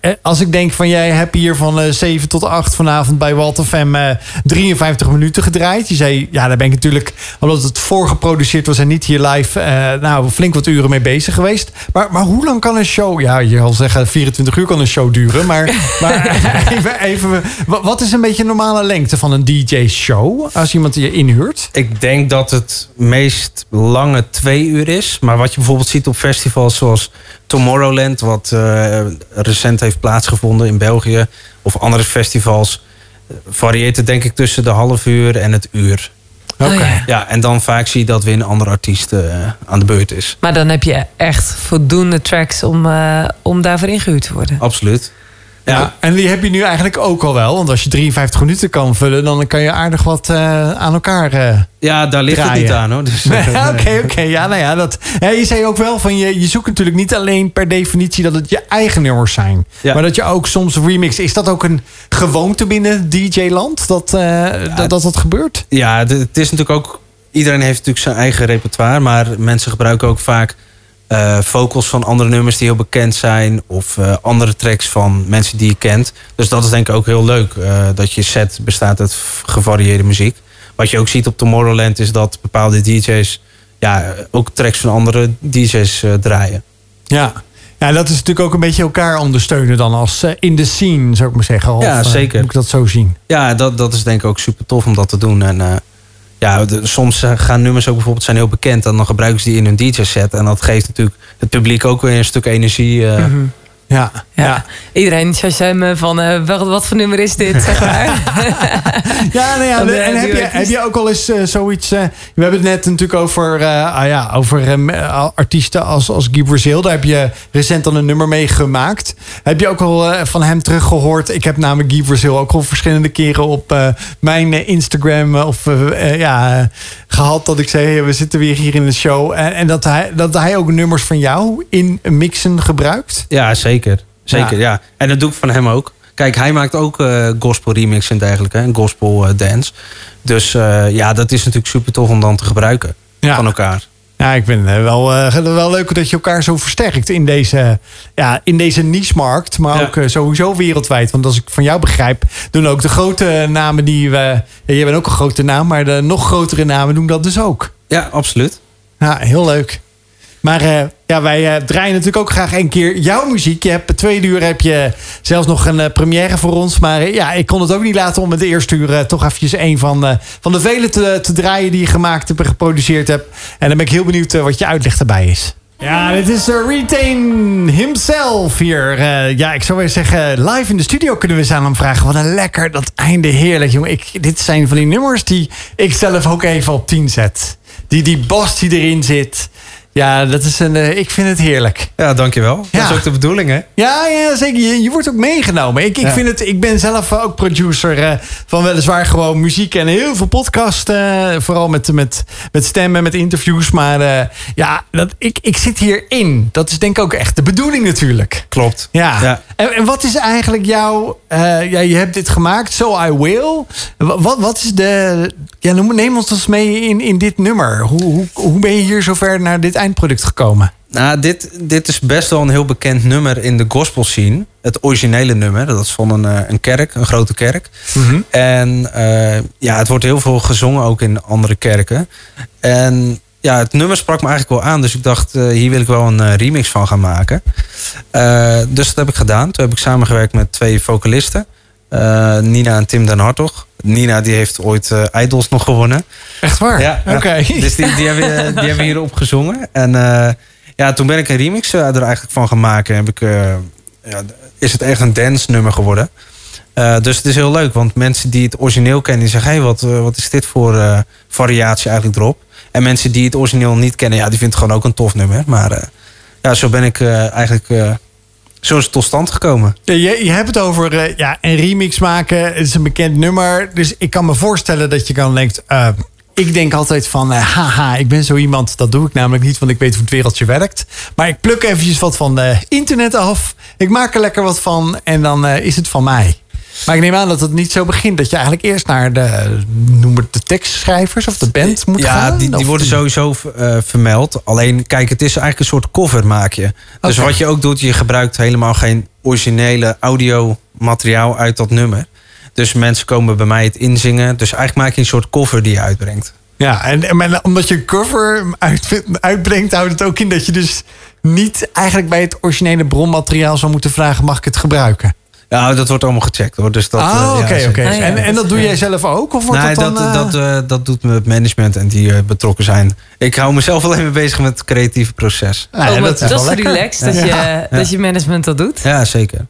S1: ik, als ik denk van jij hebt hier van uh, 7 tot 8 vanavond bij Walter Fem uh, 53 minuten gedraaid. Je zei, ja, daar ben ik natuurlijk, omdat het voorgeproduceerd was en niet hier live, uh, nou flink wat uren mee bezig geweest. Maar, maar hoe lang kan een show, ja, je zal zeggen 24 uur kan een show duren. Maar, maar even, even, wat is een beetje een normale lengte van een DJ-show als iemand je inhuurt?
S3: Ik denk dat het meest lange twee uur is. Maar wat je bijvoorbeeld ziet op festivals zoals Tomorrowland, wat uh, recent heeft plaatsgevonden in België, of andere festivals, varieert het denk ik tussen de half uur en het uur.
S1: Oké. Okay.
S2: Oh, ja.
S3: ja. en dan vaak zie je dat weer een andere artiest uh, aan de beurt is.
S2: Maar dan heb je echt voldoende tracks om, uh, om daarvoor ingehuurd te worden.
S3: Absoluut.
S1: Ja. En die heb je nu eigenlijk ook al wel. Want als je 53 minuten kan vullen, dan kan je aardig wat eh, aan elkaar. eh,
S3: Ja, daar ligt het
S1: Draaien.
S3: niet aan hoor. Dus,
S1: Oké, oké. Ja, nou ja, dat. Je zei ook wel van je, je zoekt natuurlijk niet alleen per definitie dat het je eigen nummers zijn.
S3: Ja.
S1: Maar dat je ook soms remix. Is dat ook een gewoonte binnen DJ-land? Dat, eh, dat, dat dat gebeurt?
S3: Ja, het is natuurlijk ook. Iedereen heeft natuurlijk zijn eigen repertoire. Maar mensen gebruiken ook vaak eh, vocals van andere nummers die heel bekend zijn. Of eh, andere tracks van mensen die je kent. Dus dat is denk ik ook heel leuk. eh, dat je set bestaat uit gevarieerde muziek. Wat je ook ziet op Tomorrowland is dat bepaalde DJ's. Ja, ook tracks van andere DJ's draaien.
S1: Ja. Ja, dat is natuurlijk ook een beetje elkaar ondersteunen dan als in de scene, zou ik maar zeggen. Of,
S3: Ja, zeker.
S1: moet ik dat zo zien?
S3: Ja, dat, dat is denk ik ook super tof om dat te doen. En ja, soms eh, gaan nummers ook bijvoorbeeld zijn heel bekend. En dan gebruiken ze die in hun DJ-set. En dat geeft natuurlijk het publiek ook weer een stuk energie. eh,
S1: Ja.
S2: Ja.
S1: Ja.
S2: Iedereen shazam van eh, wat, wat voor nummer is dit, zeg maar.
S1: Ja, nou en
S2: eh,
S1: heb je, heb je ook al eens eh, zoiets... eh, we hebben het net natuurlijk over, eh, ah ja, over eh, artiesten als, als Guy Brazil. Daar heb je recent dan een nummer mee gemaakt. Heb je ook al eh, van hem teruggehoord? Ik heb namelijk Guy Brazil ook al verschillende keren op eh, mijn eh, Instagram eh, of, eh, eh, ja, eh, gehad. Dat ik zei, hey, we zitten weer hier in de show. En, en dat, hij, dat hij ook nummers van jou in mixen gebruikt.
S3: ja, zeker. Zeker, ja. En dat doe ik van hem ook. Kijk, hij maakt ook eh, gospel remix en dergelijke. En gospel eh, dance. Dus eh, ja, dat is natuurlijk super tof om dan te gebruiken.
S1: Ja.
S3: Van elkaar.
S1: Ja, ik vind het wel, wel leuk dat je elkaar zo versterkt in deze, ja, in deze niche-markt. Maar
S3: Ja.
S1: ook sowieso wereldwijd. Want als ik van jou begrijp, doen ook de grote namen die we... Ja, jij bent ook een grote naam, maar de nog grotere namen doen dat dus ook.
S3: Ja, absoluut.
S1: Ja, heel leuk. Maar eh, ja, wij eh, draaien natuurlijk ook graag een keer jouw muziek. Je hebt twee uur heb je zelfs nog een eh, première voor ons. Maar eh, ja, ik kon het ook niet laten om het eerste uur eh, toch eventjes een van, eh, van de vele te, te draaien die je gemaakt hebt en geproduceerd hebt. En dan ben ik heel benieuwd eh, wat je uitleg erbij is. Ja, dit is Retain himself hier. Eh, ja, ik zou weer zeggen, live in de studio kunnen we eens aan hem vragen. Wat een lekker, dat einde heerlijk, jongen. Ik, dit zijn van die nummers die ik zelf ook even op 10 zet. Die, die bas die erin zit. Ja, dat is een, eh, ik vind het heerlijk.
S3: Ja, dankjewel. Dat
S1: Ja.
S3: is ook de bedoeling, hè?
S1: Ja, ja zeker. Je, je wordt ook meegenomen. Ik, ik,
S3: Ja.
S1: vind het, ik ben zelf ook producer eh, van weliswaar gewoon muziek en heel veel podcast. eh, vooral met, met, met stemmen, met interviews. Maar ja, dat, ik, ik zit hierin. Dat is denk ik ook echt de bedoeling natuurlijk.
S3: Klopt.
S1: Ja.
S3: Ja.
S1: En, en wat is eigenlijk jouw... ja, je hebt dit gemaakt, So I Will. Wa- Wat, wat is de... Ja, noem- neem ons eens mee in, in dit nummer. Hoe, hoe, hoe ben je hier zover naar dit eindproduct gekomen?
S3: Nou, dit, dit is best wel een heel bekend nummer in de gospel scene. Het originele nummer, dat is van een, eh, een kerk, een grote kerk. En eh, ja, het wordt heel veel gezongen ook in andere kerken. En ja, het nummer sprak me eigenlijk wel aan. Dus ik dacht, eh, hier wil ik wel een remix van gaan maken. Dus dat heb ik gedaan. Toen heb ik samengewerkt met twee vocalisten. Eh, Nina en Tim den Hartog. Nina die heeft ooit eh, Idols nog gewonnen.
S1: Echt waar?
S3: Ja, ja.
S1: Oké.
S3: Dus die, die, hebben, die hebben hierop gezongen. En eh, ja, toen ben ik een remix eh, er eigenlijk van gaan maken. Heb ik, eh, ja, is het echt een dance nummer geworden. Eh, dus het is heel leuk, want mensen die het origineel kennen, die zeggen: hé, hey, wat, eh, wat is dit voor eh, variatie eigenlijk erop? En mensen die het origineel niet kennen, ja, die vinden het gewoon ook een tof nummer. Maar eh, ja, zo ben ik eh, eigenlijk. Zo is het tot stand gekomen.
S1: Je, je hebt het over eh, ja, een remix maken. Het is een bekend nummer. Dus ik kan me voorstellen dat je dan denkt... eh, ik denk altijd van, eh, haha, ik ben zo iemand. Dat doe ik namelijk niet, want ik weet hoe het wereldje werkt. Maar ik pluk eventjes wat van internet af. Ik maak er lekker wat van en dan is het van mij. Maar ik neem aan dat het niet zo begint. Dat je eigenlijk eerst naar de, noem het de tekstschrijvers of de band moet
S3: ja,
S1: gaan.
S3: die, die
S1: Of
S3: worden sowieso eh, vermeld. Alleen, kijk, het is eigenlijk een soort cover maak je. Dus wat je ook doet, je gebruikt helemaal geen originele audio materiaal uit dat nummer. Dus mensen komen bij mij het inzingen. Dus eigenlijk maak je een soort cover die je uitbrengt.
S1: Ja, en, omdat je een cover uit, uitbrengt, houdt het ook in dat je dus niet eigenlijk bij het originele bronmateriaal zou moeten vragen: mag ik het gebruiken?
S3: Ja, dat wordt allemaal gecheckt hoor. Dus dat,
S1: ah,
S3: eh, ja,
S1: oké, oké.
S2: Ah, ja,
S1: En, en dat
S2: dat
S1: doe
S2: is,
S1: jij
S2: ja.
S1: zelf ook? Of wordt
S3: Nee,
S1: dat dan...
S3: dat,
S1: eh,
S3: dat, eh, dat doet het management en die eh, betrokken zijn. Ik hou mezelf alleen maar bezig met het creatieve proces.
S1: ja,
S2: Oh, maar
S1: dat is
S2: dat
S1: wel
S2: is
S1: lekker.
S2: relaxed dat,
S1: Ja.
S2: je, dat je management dat doet.
S3: Ja, zeker.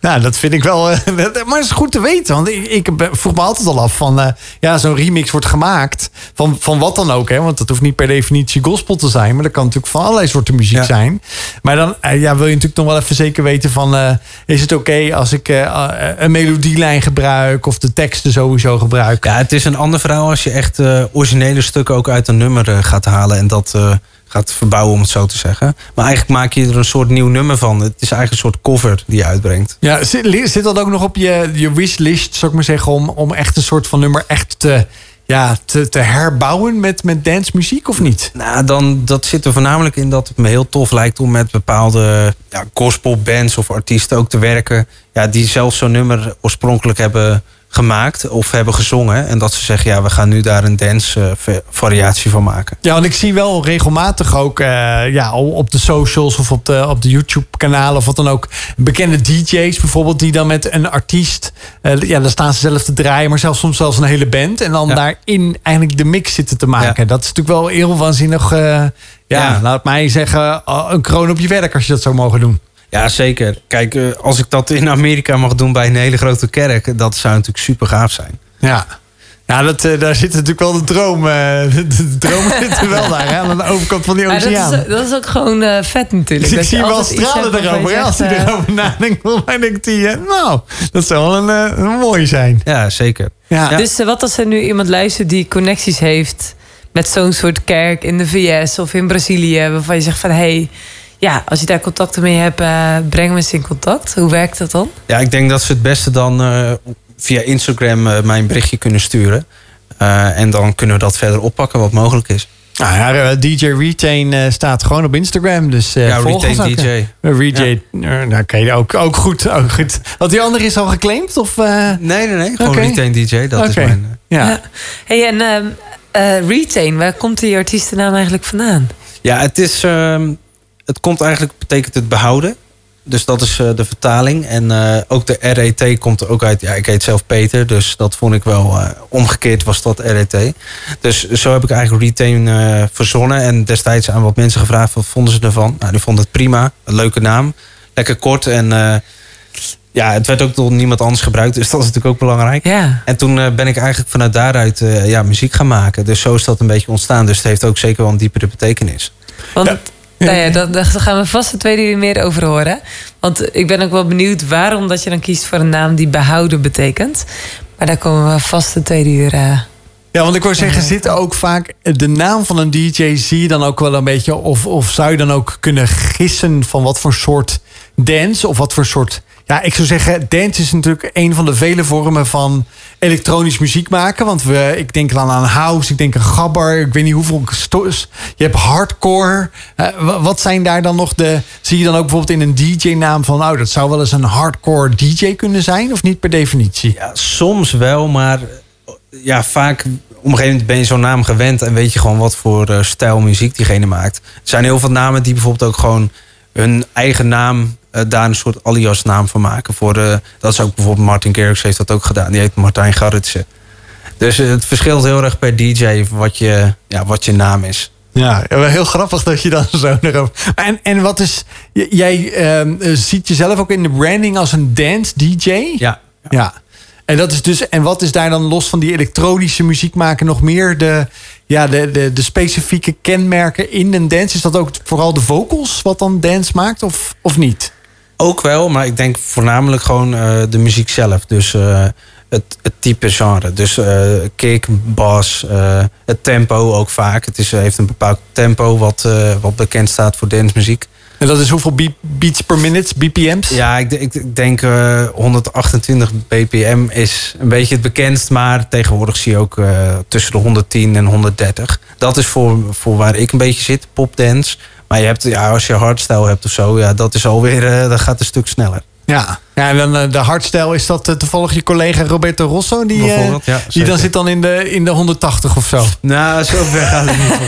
S1: Nou, dat vind ik wel. eh, maar het is goed te weten. Want ik, vroeg me altijd al af van. eh, ja, zo'n remix wordt gemaakt. Van, van wat dan ook. Hè? Want dat hoeft niet per definitie gospel te zijn. Maar dat kan natuurlijk van allerlei soorten muziek
S3: Ja.
S1: zijn. Maar dan eh, ja, wil je natuurlijk nog wel even zeker weten van. is het oké als ik een melodielijn gebruik. Of de teksten sowieso gebruik.
S3: Ja, het is een ander verhaal als je echt originele stukken ook uit een nummer gaat halen en dat gaat verbouwen, om het zo te zeggen. Maar eigenlijk maak je er een soort nieuw nummer van. Het is eigenlijk een soort cover die je uitbrengt.
S1: Ja, zit, zit dat ook nog op je, je wishlist, zou ik maar zeggen, om, om echt een soort van nummer echt te, ja, te, te herbouwen met, met dancemuziek of niet?
S3: Nou, dan, dat zit er voornamelijk in dat het me heel tof lijkt om met bepaalde ja, gospelbands of artiesten ook te werken. Ja, die zelf zo'n nummer oorspronkelijk hebben gemaakt of hebben gezongen. En dat ze zeggen, ja, we gaan nu daar een dance eh, va- variatie van maken.
S1: Ja, want ik zie wel regelmatig ook eh, ja, op de socials of op de, op de YouTube-kanalen of wat dan ook. Bekende DJ's bijvoorbeeld, die dan met een artiest, eh, ja, daar staan ze zelf te draaien, maar zelfs soms zelfs een hele band. En dan
S3: Ja.
S1: daarin eigenlijk de mix zitten te maken.
S3: Ja.
S1: Dat is natuurlijk wel heel waanzinnig. ja,
S3: Ja.
S1: laat mij zeggen, een kroon op je werk als je dat zou mogen doen.
S3: Ja, zeker. Kijk, eh, als ik dat in Amerika mag doen bij een hele grote kerk, dat zou natuurlijk super gaaf zijn.
S1: Ja. Ja, dat, eh, daar zit natuurlijk wel de droom. eh, de, de droom zit er wel daar, hè, aan de overkant van die
S2: Maar dat,
S1: oceaan.
S2: is, dat is ook gewoon eh, vet natuurlijk.
S1: Dus ik
S2: Dat
S1: zie wel stralen erover. als hij erover nadenkt, mij denkt hij... nou, dat zou wel een, een mooi zijn.
S3: Ja, zeker.
S1: Ja.
S3: Ja.
S2: Dus wat als er nu iemand luistert die connecties heeft met zo'n soort kerk in de VS of in Brazilië, waarvan je zegt van hé, hey, ja, als je daar contacten mee hebt, eh, breng me eens in contact. Hoe werkt dat dan?
S3: Ja, ik denk dat ze het beste dan eh, via Instagram eh, mij een berichtje kunnen sturen. Eh, en dan kunnen we dat verder oppakken wat mogelijk is.
S1: Nou ja, eh, DJ Retain eh, staat gewoon op Instagram. Dus eh
S3: ja,
S1: volg ons
S3: Retain DJ.
S1: Retain, eh, nou, oké, ook, ook goed. Ook goed. Want die andere is al geclaimd? Of, eh?
S3: Nee, nee, nee. Gewoon. Retain DJ. Dat is mijn... eh,
S1: ja.
S2: Hey, en ehm, eh, Retain, waar komt die artiestennaam eigenlijk vandaan?
S3: Ja, het is... ehm, het komt eigenlijk, betekent het behouden. Dus dat is eh, de vertaling. En eh, ook de RET komt er ook uit. Ja, ik heet zelf Peter, dus dat vond ik wel eh, omgekeerd was dat RET. Dus zo heb ik eigenlijk Retain eh, verzonnen. En destijds aan wat mensen gevraagd wat vonden ze ervan. Nou, die vonden het prima. Een leuke naam. Lekker kort. En eh, ja, het werd ook door niemand anders gebruikt. Dus dat is natuurlijk ook belangrijk.
S2: Ja.
S3: En toen eh, ben ik eigenlijk vanuit daaruit eh, ja, muziek gaan maken. Dus zo is dat een beetje ontstaan. Dus het heeft ook zeker wel een diepere betekenis.
S2: Want
S1: Ja.
S2: Nou ja, daar, gaan we vast de tweede uur meer over horen. Want ik ben ook wel benieuwd waarom dat je dan kiest voor een naam die behouden betekent. Maar daar komen we vast de tweede uur. eh,
S1: Ja, want ik wou zeggen, zit ook vaak de naam van een DJ zie je dan ook wel een beetje of, of zou je dan ook kunnen gissen van wat voor soort dance of wat voor soort ja, ik zou zeggen, dance is natuurlijk een van de vele vormen van elektronisch muziek maken. Want we, ik denk dan aan house, ik denk aan gabber, ik weet niet hoeveel. Je hebt hardcore. Eh, wa- wat zijn daar dan nog de. Zie je dan ook bijvoorbeeld in een DJ-naam van, nou, dat zou wel eens een hardcore DJ kunnen zijn, of niet per definitie?
S3: Ja, soms wel, maar ja, vaak op een gegeven moment ben je zo'n naam gewend en weet je gewoon wat voor eh, stijl muziek diegene maakt. Er zijn heel veel namen die bijvoorbeeld ook gewoon hun eigen naam daar een soort alias naam van maken. Voor, eh, dat is ook bijvoorbeeld Martin Garrix heeft dat ook gedaan. Die heet Martijn Garritsen. Dus eh, het verschilt heel erg per DJ wat je, ja, wat je naam is.
S1: Ja, wel heel grappig dat je dan zo erover. En, en wat is. Jij ehm, eh, ziet jezelf ook in de branding als een dance DJ?
S3: Ja,
S1: Ja. En, dat is dus, en wat is daar dan los van die elektronische muziek maken nog meer de, ja, de, de, de specifieke kenmerken in een dance? Is dat ook vooral de vocals wat dan dance maakt of, of niet?
S3: Ook wel, maar ik denk voornamelijk gewoon eh, de muziek zelf. Dus eh, het, het type genre. Dus eh kick, bas, eh, het tempo ook vaak. Het is, heeft een bepaald tempo wat, wat bekend staat voor dancemuziek.
S1: En dat is hoeveel beat- beats per minute, BPM's?
S3: Ja, ik, ik, denk eh 128 bpm is een beetje het bekendst. Maar tegenwoordig zie je ook eh, tussen de 110 en 130. Dat is voor, voor waar ik een beetje zit, popdance. Maar je hebt, ja, als je hardstyle hebt of zo, ja, dat is alweer, eh, dat gaat een stuk sneller.
S1: Ja, ja en dan eh, de hardstyle is dat eh, toevallig je collega Roberto Rosso, die, eh,
S3: ja,
S1: die dan zit dan in de, in de 180 of zo.
S3: Nou, zo ver gaat het niet.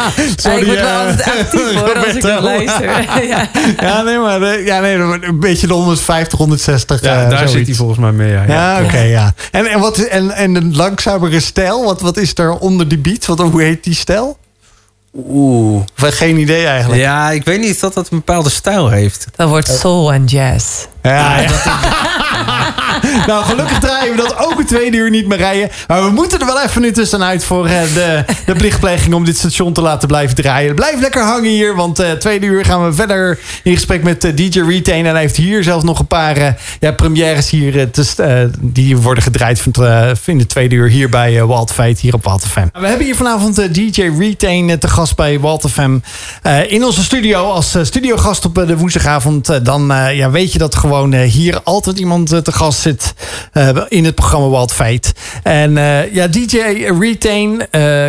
S2: ja, ik word wel altijd actief hoor als ik dat luister. ja.
S1: Ja, nee, maar, de, ja, nee, maar een beetje de 150, 160.
S3: Ja, daar zit hij volgens mij mee. Ja,
S1: Ja, oké, ja. En, en, wat, en, en een langzamere stijl, wat, wat is er onder die beat? Wat, hoe heet die stijl?
S3: Oeh.
S1: Geen idee eigenlijk.
S3: Ja, ik weet niet dat dat een bepaalde stijl heeft.
S2: Dat wordt soul en jazz.
S1: Ja, ja. nou, gelukkig draaien we dat ook een tweede uur niet meer rijden. Maar we moeten er wel even nu tussenuit voor eh, de, de plichtpleging om dit station te laten blijven draaien. Blijf lekker hangen hier, want uh, tweede uur gaan we verder in gesprek met uh, DJ Retain. En hij heeft hier zelfs nog een paar uh, ja, premières hier te, die worden gedraaid van in de tweede uur hier bij Walt Feit, hier op Walt FM. We hebben hier vanavond DJ Retain te gast bij Walt FM in onze studio. Als studiogast op de woensdagavond, dan ja, weet je dat gewoon hier altijd iemand te gast zit in het programma Walt Feit. En ja, DJ Retain,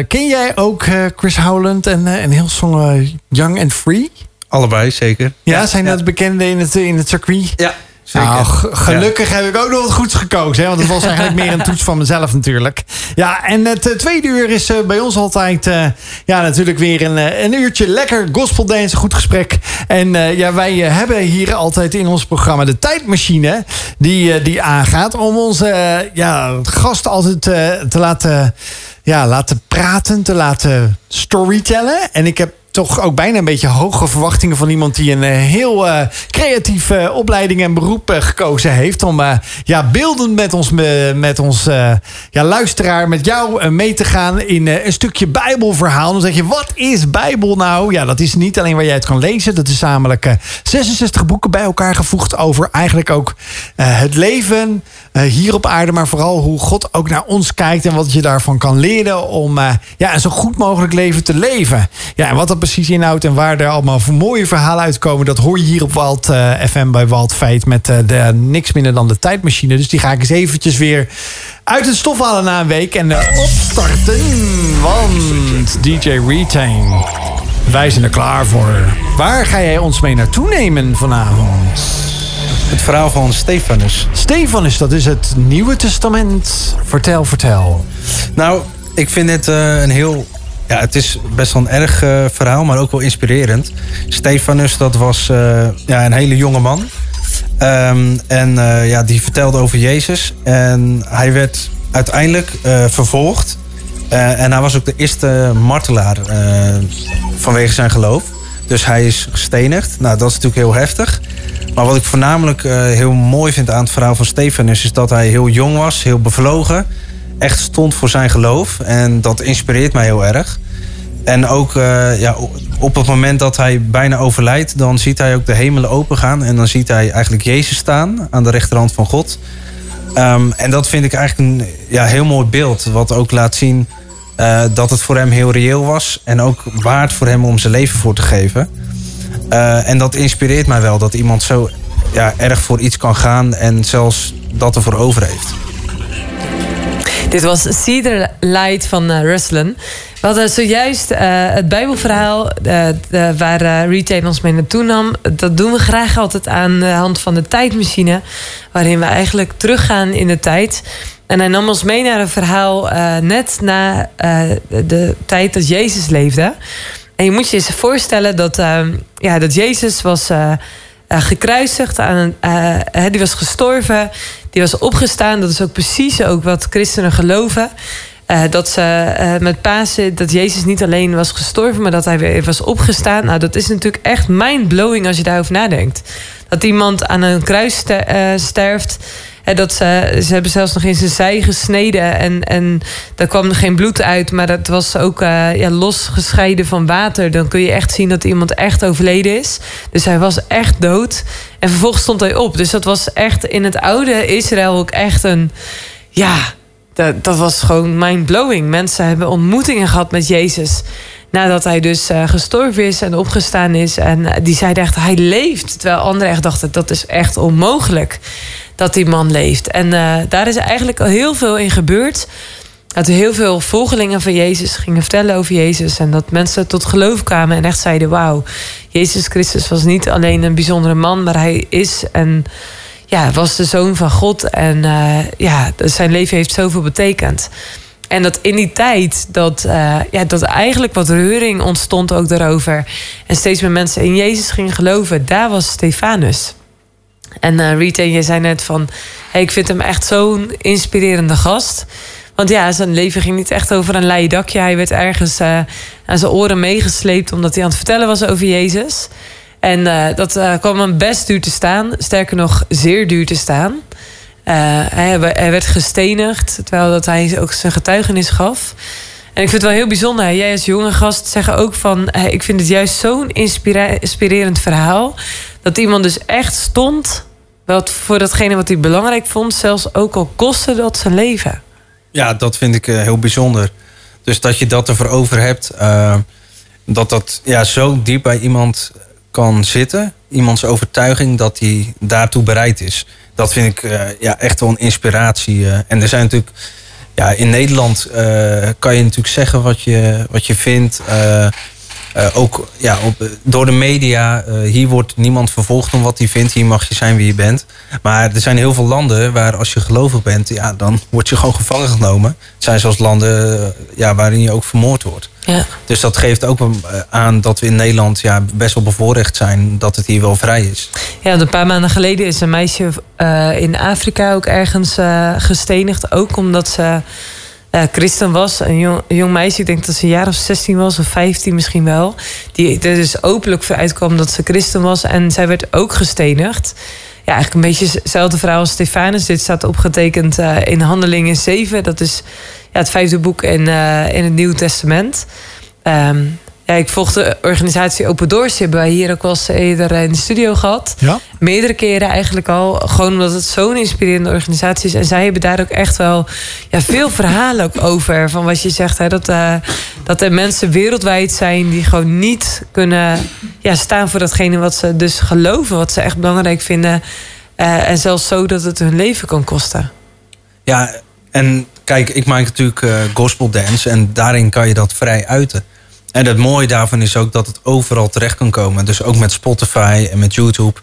S1: ken jij ook Chris Howland en, en heel song Young and Free?
S3: Allebei, zeker.
S1: Ja, zijn dat bekende in het, in het circuit?
S3: Ja. Zeker.
S1: Nou, gelukkig heb ik ook nog wat goeds gekozen. Hè? Want het was eigenlijk meer een toets van mezelf natuurlijk. Ja, en het uh, tweede uur is uh, bij ons altijd... Uh, ja, natuurlijk weer een, een uurtje lekker gospel dance, goed gesprek. En ja, wij hebben hier altijd in ons programma de tijdmachine... die, die aangaat om onze ja, gasten altijd te laten, ja, laten praten, te laten storytellen. En ik heb toch ook bijna een beetje hoge verwachtingen van iemand die een heel uh, creatieve opleiding en beroep gekozen heeft. Om uh, ja, beeldend met ons, met ons ja, luisteraar, met jou mee te gaan in een stukje Bijbelverhaal. Dan zeg je, wat is Bijbel nou? Ja, dat is niet alleen waar jij het kan lezen. Dat is namelijk 66 boeken bij elkaar gevoegd over eigenlijk ook het leven hier op aarde. Maar vooral hoe God ook naar ons kijkt en wat je daarvan kan leren om ja, een zo goed mogelijk leven te leven. Ja, en wat dat precies inhoudt en waar er allemaal mooie verhalen uitkomen, dat hoor je hier op Walt uh, FM bij Walt Feit met de, niks minder dan de tijdmachine. Dus die ga ik eens eventjes weer uit het stof halen na een week en opstarten. Want DJ Retain, wij zijn er klaar voor. Waar ga jij ons mee naartoe nemen vanavond?
S3: Het verhaal van Stefanus.
S1: Stefanus, dat is het Nieuwe Testament. Vertel, vertel.
S3: Nou, ik vind het een heel ja, het is best wel een erg uh, verhaal, maar ook wel inspirerend. Stefanus, dat was uh, ja, een hele jonge man. Um, en ja, die vertelde over Jezus. En hij werd uiteindelijk vervolgd. en hij was ook de eerste martelaar vanwege zijn geloof. Dus hij is gestenigd. Nou, dat is natuurlijk heel heftig. Maar wat ik voornamelijk heel mooi vind aan het verhaal van Stefanus... is dat hij heel jong was, heel bevlogen echt stond voor zijn geloof. En dat inspireert mij heel erg. En ook uh, ja, op het moment dat hij bijna overlijdt, dan ziet hij ook de hemelen opengaan. En dan ziet hij eigenlijk Jezus staan aan de rechterhand van God. Um, en dat vind ik eigenlijk een ja, heel mooi beeld. Wat ook laat zien uh, dat het voor hem heel reëel was. En ook waard voor hem om zijn leven voor te geven. Uh, en dat inspireert mij wel. Dat iemand zo ja, erg voor iets kan gaan. En zelfs dat ervoor over heeft.
S2: Dit was Cedar Light van uh, Ruslan. We hadden zojuist het Bijbelverhaal waar uh, Retain ons mee naartoe nam. Dat doen we graag altijd aan de hand van de tijdmachine. Waarin we eigenlijk teruggaan in de tijd. En hij nam ons mee naar een verhaal net na de tijd dat Jezus leefde. En je moet je eens voorstellen dat, ja, dat Jezus was gekruisigd. Aan, die was gestorven. Die was opgestaan. Dat is ook precies ook wat christenen geloven. Dat ze met Pasen, dat Jezus niet alleen was gestorven, maar dat hij weer was opgestaan. Nou, dat is natuurlijk echt mind-blowing als je daarover nadenkt. Dat iemand aan een kruis ster, sterft. Dat ze, ze hebben zelfs nog in zijn zij gesneden. En, en daar kwam er geen bloed uit. Maar dat was ook ja, losgescheiden van water. Dan kun je echt zien dat iemand echt overleden is. Dus hij was echt dood. En vervolgens stond hij op. Dus dat was echt in het oude Israël ook echt een. Ja, dat, dat was gewoon mind-blowing. Mensen hebben ontmoetingen gehad met Jezus. Nadat hij dus uh, gestorven is en opgestaan is. En uh, die zeiden echt, hij leeft. Terwijl anderen echt dachten, dat is echt onmogelijk dat die man leeft. En uh, daar is eigenlijk al heel veel in gebeurd. Dat heel veel volgelingen van Jezus gingen vertellen over Jezus. En dat mensen tot geloof kwamen en echt zeiden: Wauw, Jezus Christus was niet alleen een bijzondere man, maar hij is en ja, was de zoon van God. En uh, ja, zijn leven heeft zoveel betekend. En dat in die tijd dat, uh, ja, dat eigenlijk wat reuring ontstond ook daarover. En steeds meer mensen in Jezus gingen geloven. Daar was Stefanus. En uh, Rita, je zei net van... Ik vind hem echt zo'n inspirerende gast. Want ja, zijn leven ging niet echt over een leien dakje. Hij werd ergens uh, aan zijn oren meegesleept omdat hij aan het vertellen was over Jezus. En uh, dat kwam hem best duur te staan. Sterker nog, zeer duur te staan. Hij, hij, werd gestenigd, terwijl dat hij ook zijn getuigenis gaf. En ik vind het wel heel bijzonder. Jij als jonge gast zeggen ook van... ik vind het juist zo'n inspirerend verhaal... dat iemand dus echt stond... wat voor datgene wat hij belangrijk vond... zelfs ook al kostte dat zijn leven.
S3: Ja, dat vind ik heel bijzonder. Dus dat je dat ervoor over hebt... dat dat ja, zo diep bij iemand kan zitten. Iemands overtuiging dat hij daartoe bereid is. Dat vind ik uh, ja, echt wel een inspiratie. En er zijn natuurlijk... Ja, in Nederland kan je natuurlijk zeggen wat je, wat je vindt. Ook ja, op, door de media. hier wordt niemand vervolgd om wat hij vindt. Hier mag je zijn wie je bent. Maar er zijn heel veel landen waar als je gelovig bent... Ja, dan word je gewoon gevangen genomen. Het zijn zelfs landen ja, waarin je ook vermoord wordt.
S2: Ja.
S3: Dus dat geeft ook aan dat we in Nederland ja, best wel bevoorrecht zijn dat het hier wel vrij is.
S2: Ja, een paar maanden geleden is een meisje in Afrika ook ergens gestenigd. Ook omdat ze uh, christen was. Een jong, jong, meisje, ik denk dat ze een jaar of 16 was, of 15 misschien wel. Die er dus openlijk voor uitkwam dat ze christen was. En zij werd ook gestenigd. Ja, eigenlijk een beetje hetzelfde verhaal als Stefanus. Dit staat opgetekend in Handelingen 7. Dat is ja, het vijfde boek in, uh, in het Nieuwe Testament. Um, ja, ik volg de organisatie Open Doors. Die hebben wij hier ook wel eens eerder in de studio gehad.
S1: Ja?
S2: Meerdere keren eigenlijk al. Gewoon omdat het zo'n inspirerende organisatie is. En zij hebben daar ook echt wel ja, veel verhalen ook over. Van wat je zegt, hè, dat, uh, dat er mensen wereldwijd zijn... die gewoon niet kunnen ja, staan voor datgene wat ze dus geloven. Wat ze echt belangrijk vinden. Uh, en zelfs zo dat het hun leven kan kosten.
S3: Ja, en kijk, ik maak natuurlijk uh, gospel dance en daarin kan je dat vrij uiten. En het mooie daarvan is ook dat het overal terecht kan komen. Dus ook met Spotify en met YouTube.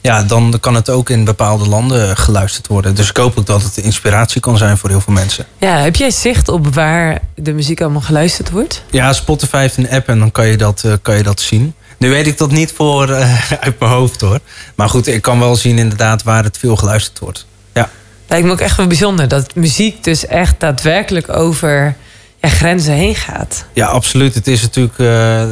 S3: Ja, dan kan het ook in bepaalde landen geluisterd worden. Dus ik hoop ook dat het inspiratie kan zijn voor heel veel mensen.
S2: Ja, heb jij zicht op waar de muziek allemaal geluisterd wordt?
S3: Ja, Spotify heeft een app en dan kan je dat, uh, kan je dat zien. Nu weet ik dat niet voor uh, uit mijn hoofd hoor. Maar goed, ik kan wel zien inderdaad waar het veel geluisterd wordt. Ja.
S2: Lijkt me ook echt wel bijzonder dat muziek dus echt daadwerkelijk over ja, grenzen heen gaat.
S3: Ja, absoluut. Het is natuurlijk uh,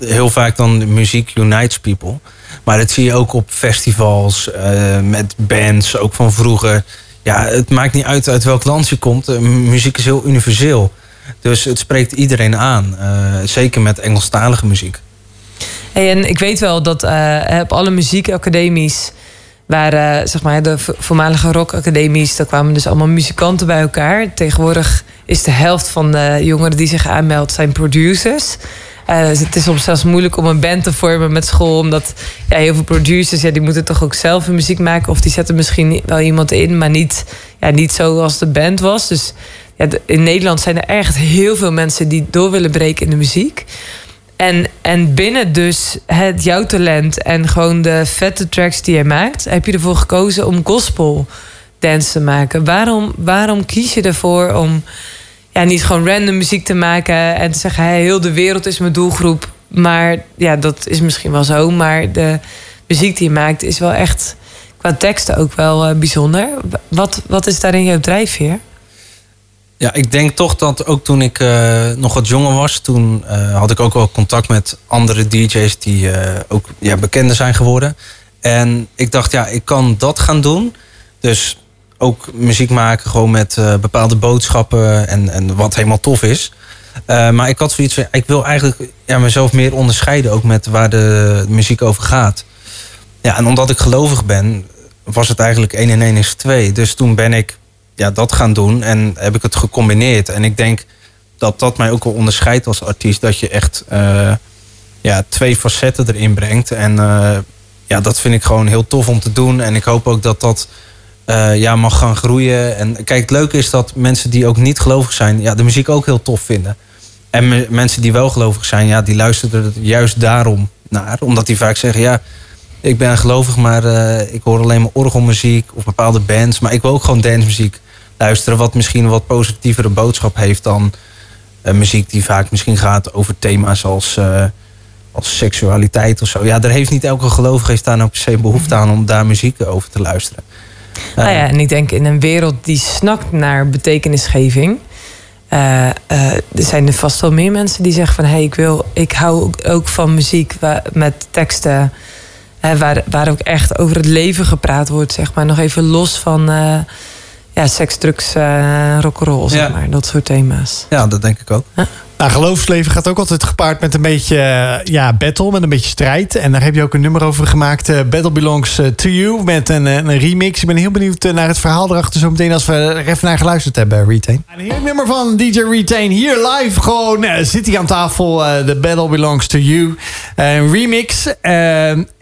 S3: heel vaak dan muziek unites people. Maar dat zie je ook op festivals, uh, met bands, ook van vroeger. Ja, het maakt niet uit uit welk land je komt. Uh, muziek is heel universeel. Dus het spreekt iedereen aan. zeker met Engelstalige muziek.
S2: Hey, en ik weet wel dat op alle muziekacademies waren zeg maar de voormalige rockacademies. Daar kwamen dus allemaal muzikanten bij elkaar. Tegenwoordig is de helft van de jongeren die zich aanmeldt zijn producers. Uh, dus het is soms zelfs moeilijk om een band te vormen met school. Omdat ja, heel veel producers, ja, die moeten toch ook zelf hun muziek maken. Of die zetten misschien wel iemand in, maar niet, ja, niet zoals de band was. Dus ja, in Nederland zijn er echt heel veel mensen die door willen breken in de muziek. En, en binnen dus het jouw talent en gewoon de vette tracks die je maakt, heb je ervoor gekozen om gospel dance te maken. Waarom, waarom kies je ervoor om ja, niet gewoon random muziek te maken en te zeggen: heel de wereld is mijn doelgroep. Maar ja, dat is misschien wel zo. Maar de muziek die je maakt is wel echt qua teksten ook wel uh, bijzonder. Wat, wat is daarin jouw drijfveer?
S3: Ja, ik denk toch dat ook toen ik uh, nog wat jonger was, toen uh, had ik ook wel contact met andere DJ's die uh, ook ja, bekender zijn geworden. En ik dacht, ja, ik kan dat gaan doen. Dus ook muziek maken, gewoon met bepaalde boodschappen en, en wat helemaal tof is. maar ik had zoiets van, ik wil eigenlijk ja, mezelf meer onderscheiden, ook met waar de muziek over gaat. Ja, en omdat ik gelovig ben, was het eigenlijk 1 en 1 is 2. Dus toen ben ik ja, dat gaan doen. En heb ik het gecombineerd. En ik denk dat dat mij ook wel onderscheidt als artiest. Dat je echt uh, ja, twee facetten erin brengt. En uh, ja, dat vind ik gewoon heel tof om te doen. En ik hoop ook dat dat uh, ja, mag gaan groeien. En kijk, het leuke is dat mensen die ook niet gelovig zijn... Ja, de muziek ook heel tof vinden. En me mensen die wel gelovig zijn, ja, die luisteren er juist daarom naar. Omdat die vaak zeggen, ja, ik ben gelovig, maar ik hoor alleen maar orgelmuziek of bepaalde bands. Maar ik wil ook gewoon dancemuziek luisteren, wat misschien een wat positievere boodschap heeft dan uh, muziek die vaak misschien gaat over thema's als, uh, als seksualiteit of zo. Ja, daar heeft niet elke gelovige heeft daar nou per se behoefte aan om daar muziek over te luisteren.
S2: Nou ja, en ik denk in een wereld die snakt naar betekenisgeving. eh, eh, er zijn er vast wel meer mensen die zeggen van... hé, hey, ik, wil, ik hou ook- van muziek wa- met teksten... hè, waar, waar ook echt over het leven gepraat wordt, zeg maar. Nog even los van eh, ja, seks, drugs, eh rock'n'roll, zeg maar. Dat soort thema's.
S3: Ja, dat denk ik ook.
S1: Nou, geloofsleven gaat ook altijd gepaard met een beetje eh, ja, battle, met een beetje strijd. En daar heb je ook een nummer over gemaakt. eh, battle Belongs eh, to You, met een, een remix. Ik ben heel benieuwd naar het verhaal erachter zo meteen als we er even naar geluisterd hebben, Retain. Een heerlijk nummer van DJ Retain. Hier live gewoon zit hij aan tafel. The Battle Belongs to You. Een remix.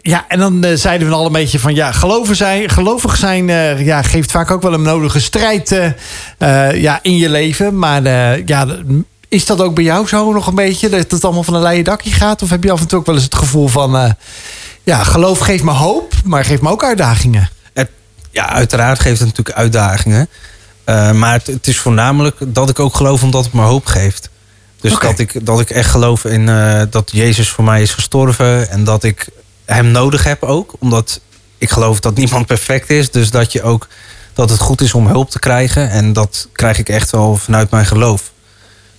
S1: Ja, en dan zeiden we al een beetje van ja, geloven zijn, gelovig zijn ja, geeft vaak ook wel een nodige strijd ja, in je leven. Maar ja, is dat ook bij jou zo nog een beetje? Dat het allemaal van een leien dakje gaat? Of heb je af en toe ook wel eens het gevoel van... eh, ja, geloof geeft me hoop, maar geeft me ook uitdagingen.
S3: Ja, uiteraard geeft het natuurlijk uitdagingen. Eh, maar het, het is voornamelijk dat ik ook geloof omdat het me hoop geeft. Dus dat, ik, dat ik echt geloof in eh, dat Jezus voor mij is gestorven. En dat ik hem nodig heb ook. Omdat ik geloof dat niemand perfect is. Dus dat je ook dat het goed is om hulp te krijgen. En dat krijg ik echt wel vanuit mijn geloof.